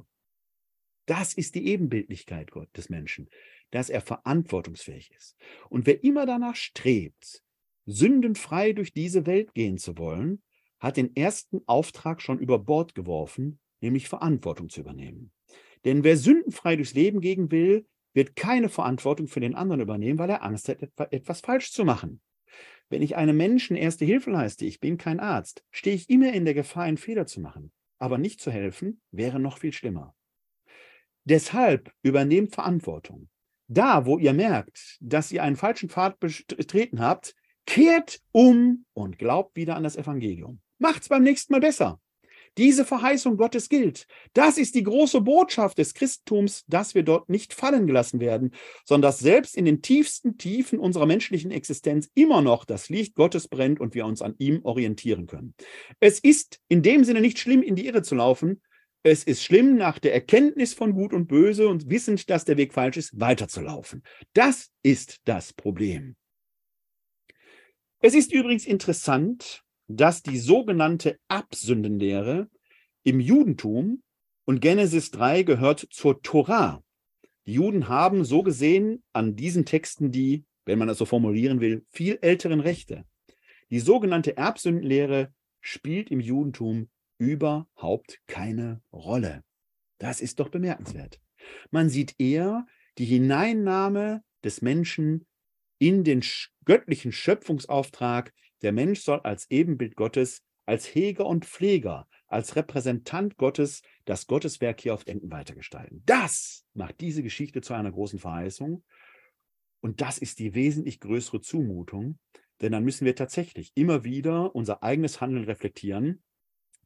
Das ist die Ebenbildlichkeit Gott des Menschen, dass er verantwortungsfähig ist. Und wer immer danach strebt, sündenfrei durch diese Welt gehen zu wollen, hat den ersten Auftrag schon über Bord geworfen, nämlich Verantwortung zu übernehmen. Denn wer sündenfrei durchs Leben gehen will, wird keine Verantwortung für den anderen übernehmen, weil er Angst hat, etwas falsch zu machen. Wenn ich einem Menschen erste Hilfe leiste, ich bin kein Arzt, stehe ich immer in der Gefahr, einen Fehler zu machen. Aber nicht zu helfen, wäre noch viel schlimmer. Deshalb übernehmt Verantwortung. Da, wo ihr merkt, dass ihr einen falschen Pfad betreten habt, kehrt um und glaubt wieder an das Evangelium. Macht's beim nächsten Mal besser. Diese Verheißung Gottes gilt. Das ist die große Botschaft des Christentums, dass wir dort nicht fallen gelassen werden, sondern dass selbst in den tiefsten Tiefen unserer menschlichen Existenz immer noch das Licht Gottes brennt und wir uns an ihm orientieren können. Es ist in dem Sinne nicht schlimm, in die Irre zu laufen. Es ist schlimm, nach der Erkenntnis von Gut und Böse und wissend, dass der Weg falsch ist, weiterzulaufen. Das ist das Problem. Es ist übrigens interessant, dass die sogenannte Absündenlehre im Judentum und Genesis 3 gehört zur Torah. Die Juden haben so gesehen an diesen Texten die, wenn man das so formulieren will, viel älteren Rechte. Die sogenannte Erbsündenlehre spielt im Judentum überhaupt keine Rolle. Das ist doch bemerkenswert. Man sieht eher die Hineinnahme des Menschen in den göttlichen Schöpfungsauftrag, der Mensch soll als Ebenbild Gottes, als Heger und Pfleger, als Repräsentant Gottes das Gotteswerk hier auf Enden weitergestalten. Das macht diese Geschichte zu einer großen Verheißung. Und das ist die wesentlich größere Zumutung, denn dann müssen wir tatsächlich immer wieder unser eigenes Handeln reflektieren,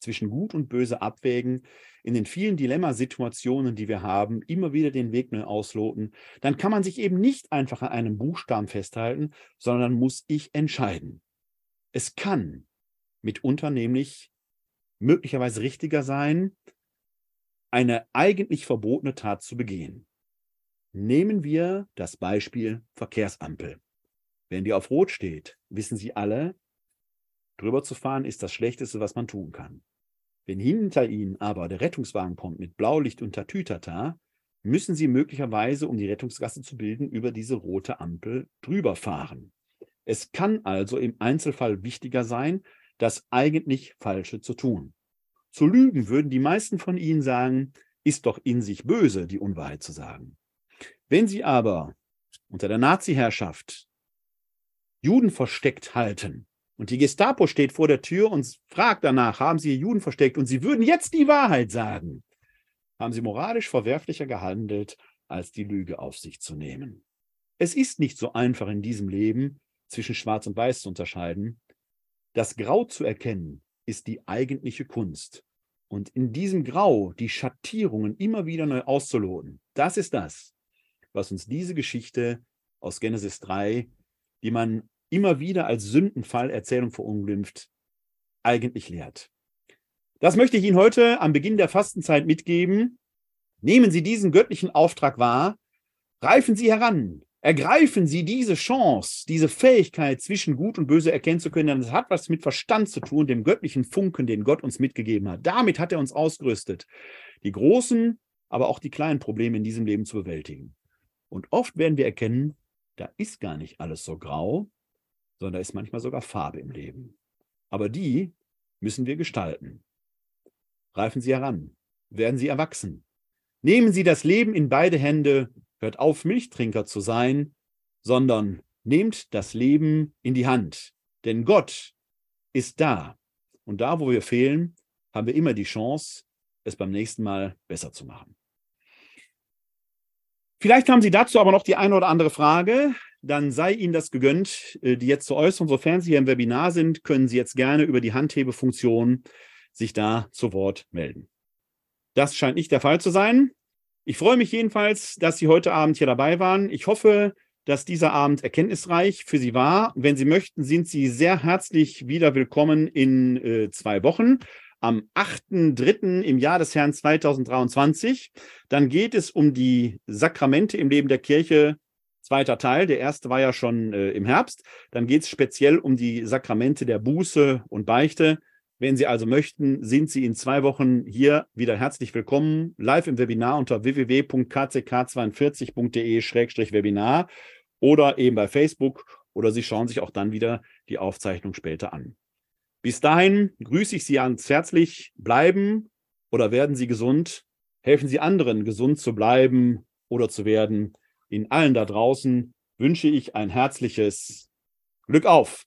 zwischen Gut und Böse abwägen, in den vielen Dilemmasituationen, die wir haben, immer wieder den Weg neu ausloten. Dann kann man sich eben nicht einfach an einem Buchstaben festhalten, sondern muss ich entscheiden. Es kann mitunter nämlich möglicherweise richtiger sein, eine eigentlich verbotene Tat zu begehen. Nehmen wir das Beispiel Verkehrsampel. Wenn die auf Rot steht, wissen Sie alle, drüber zu fahren ist das Schlechteste, was man tun kann. Wenn hinter Ihnen aber der Rettungswagen kommt mit Blaulicht und Tatütata, müssen Sie möglicherweise, um die Rettungsgasse zu bilden, über diese rote Ampel drüber fahren. Es kann also im Einzelfall wichtiger sein, das eigentlich Falsche zu tun. Zu lügen würden die meisten von Ihnen sagen, ist doch in sich böse, die Unwahrheit zu sagen. Wenn Sie aber unter der Nazi-Herrschaft Juden versteckt halten und die Gestapo steht vor der Tür und fragt danach, haben Sie Juden versteckt und Sie würden jetzt die Wahrheit sagen, haben Sie moralisch verwerflicher gehandelt, als die Lüge auf sich zu nehmen. Es ist nicht so einfach in diesem Leben, zwischen Schwarz und Weiß zu unterscheiden. Das Grau zu erkennen ist die eigentliche Kunst. Und in diesem Grau die Schattierungen immer wieder neu auszuloten, das ist das, was uns diese Geschichte aus Genesis 3, die man immer wieder als Sündenfallerzählung verunglimpft, eigentlich lehrt. Das möchte ich Ihnen heute am Beginn der Fastenzeit mitgeben. Nehmen Sie diesen göttlichen Auftrag wahr, reifen Sie heran, Ergreifen Sie diese Chance, diese Fähigkeit, zwischen Gut und Böse erkennen zu können, denn das hat was mit Verstand zu tun, dem göttlichen Funken, den Gott uns mitgegeben hat. Damit hat er uns ausgerüstet, die großen, aber auch die kleinen Probleme in diesem Leben zu bewältigen. Und oft werden wir erkennen, da ist gar nicht alles so grau, sondern da ist manchmal sogar Farbe im Leben. Aber die müssen wir gestalten. Reifen Sie heran, werden Sie erwachsen. Nehmen Sie das Leben in beide Hände Hört auf, Milchtrinker zu sein, sondern nehmt das Leben in die Hand. Denn Gott ist da. Und da, wo wir fehlen, haben wir immer die Chance, es beim nächsten Mal besser zu machen. Vielleicht haben Sie dazu aber noch die eine oder andere Frage. Dann sei Ihnen das gegönnt, äh, die jetzt zu äußern. Sofern Sie hier im Webinar sind, können Sie jetzt gerne über die Handhebefunktion sich da zu Wort melden. Das scheint nicht der Fall zu sein. Ich freue mich jedenfalls, dass Sie heute Abend hier dabei waren. Ich hoffe, dass dieser Abend erkenntnisreich für Sie war. Wenn Sie möchten, sind Sie sehr herzlich wieder willkommen in äh, zwei Wochen. Am 8.3. im Jahr des Herrn 2023. Dann geht es um die Sakramente im Leben der Kirche, zweiter Teil. Der erste war ja schon äh, im Herbst. Dann geht es speziell um die Sakramente der Buße und Beichte. Wenn Sie also möchten, sind Sie in zwei Wochen hier wieder herzlich willkommen, live im Webinar unter www.kck42.de-webinar oder eben bei Facebook oder Sie schauen sich auch dann wieder die Aufzeichnung später an. Bis dahin grüße ich Sie ganz herzlich. Bleiben oder werden Sie gesund? Helfen Sie anderen, gesund zu bleiben oder zu werden. In allen da draußen wünsche ich ein herzliches Glück auf.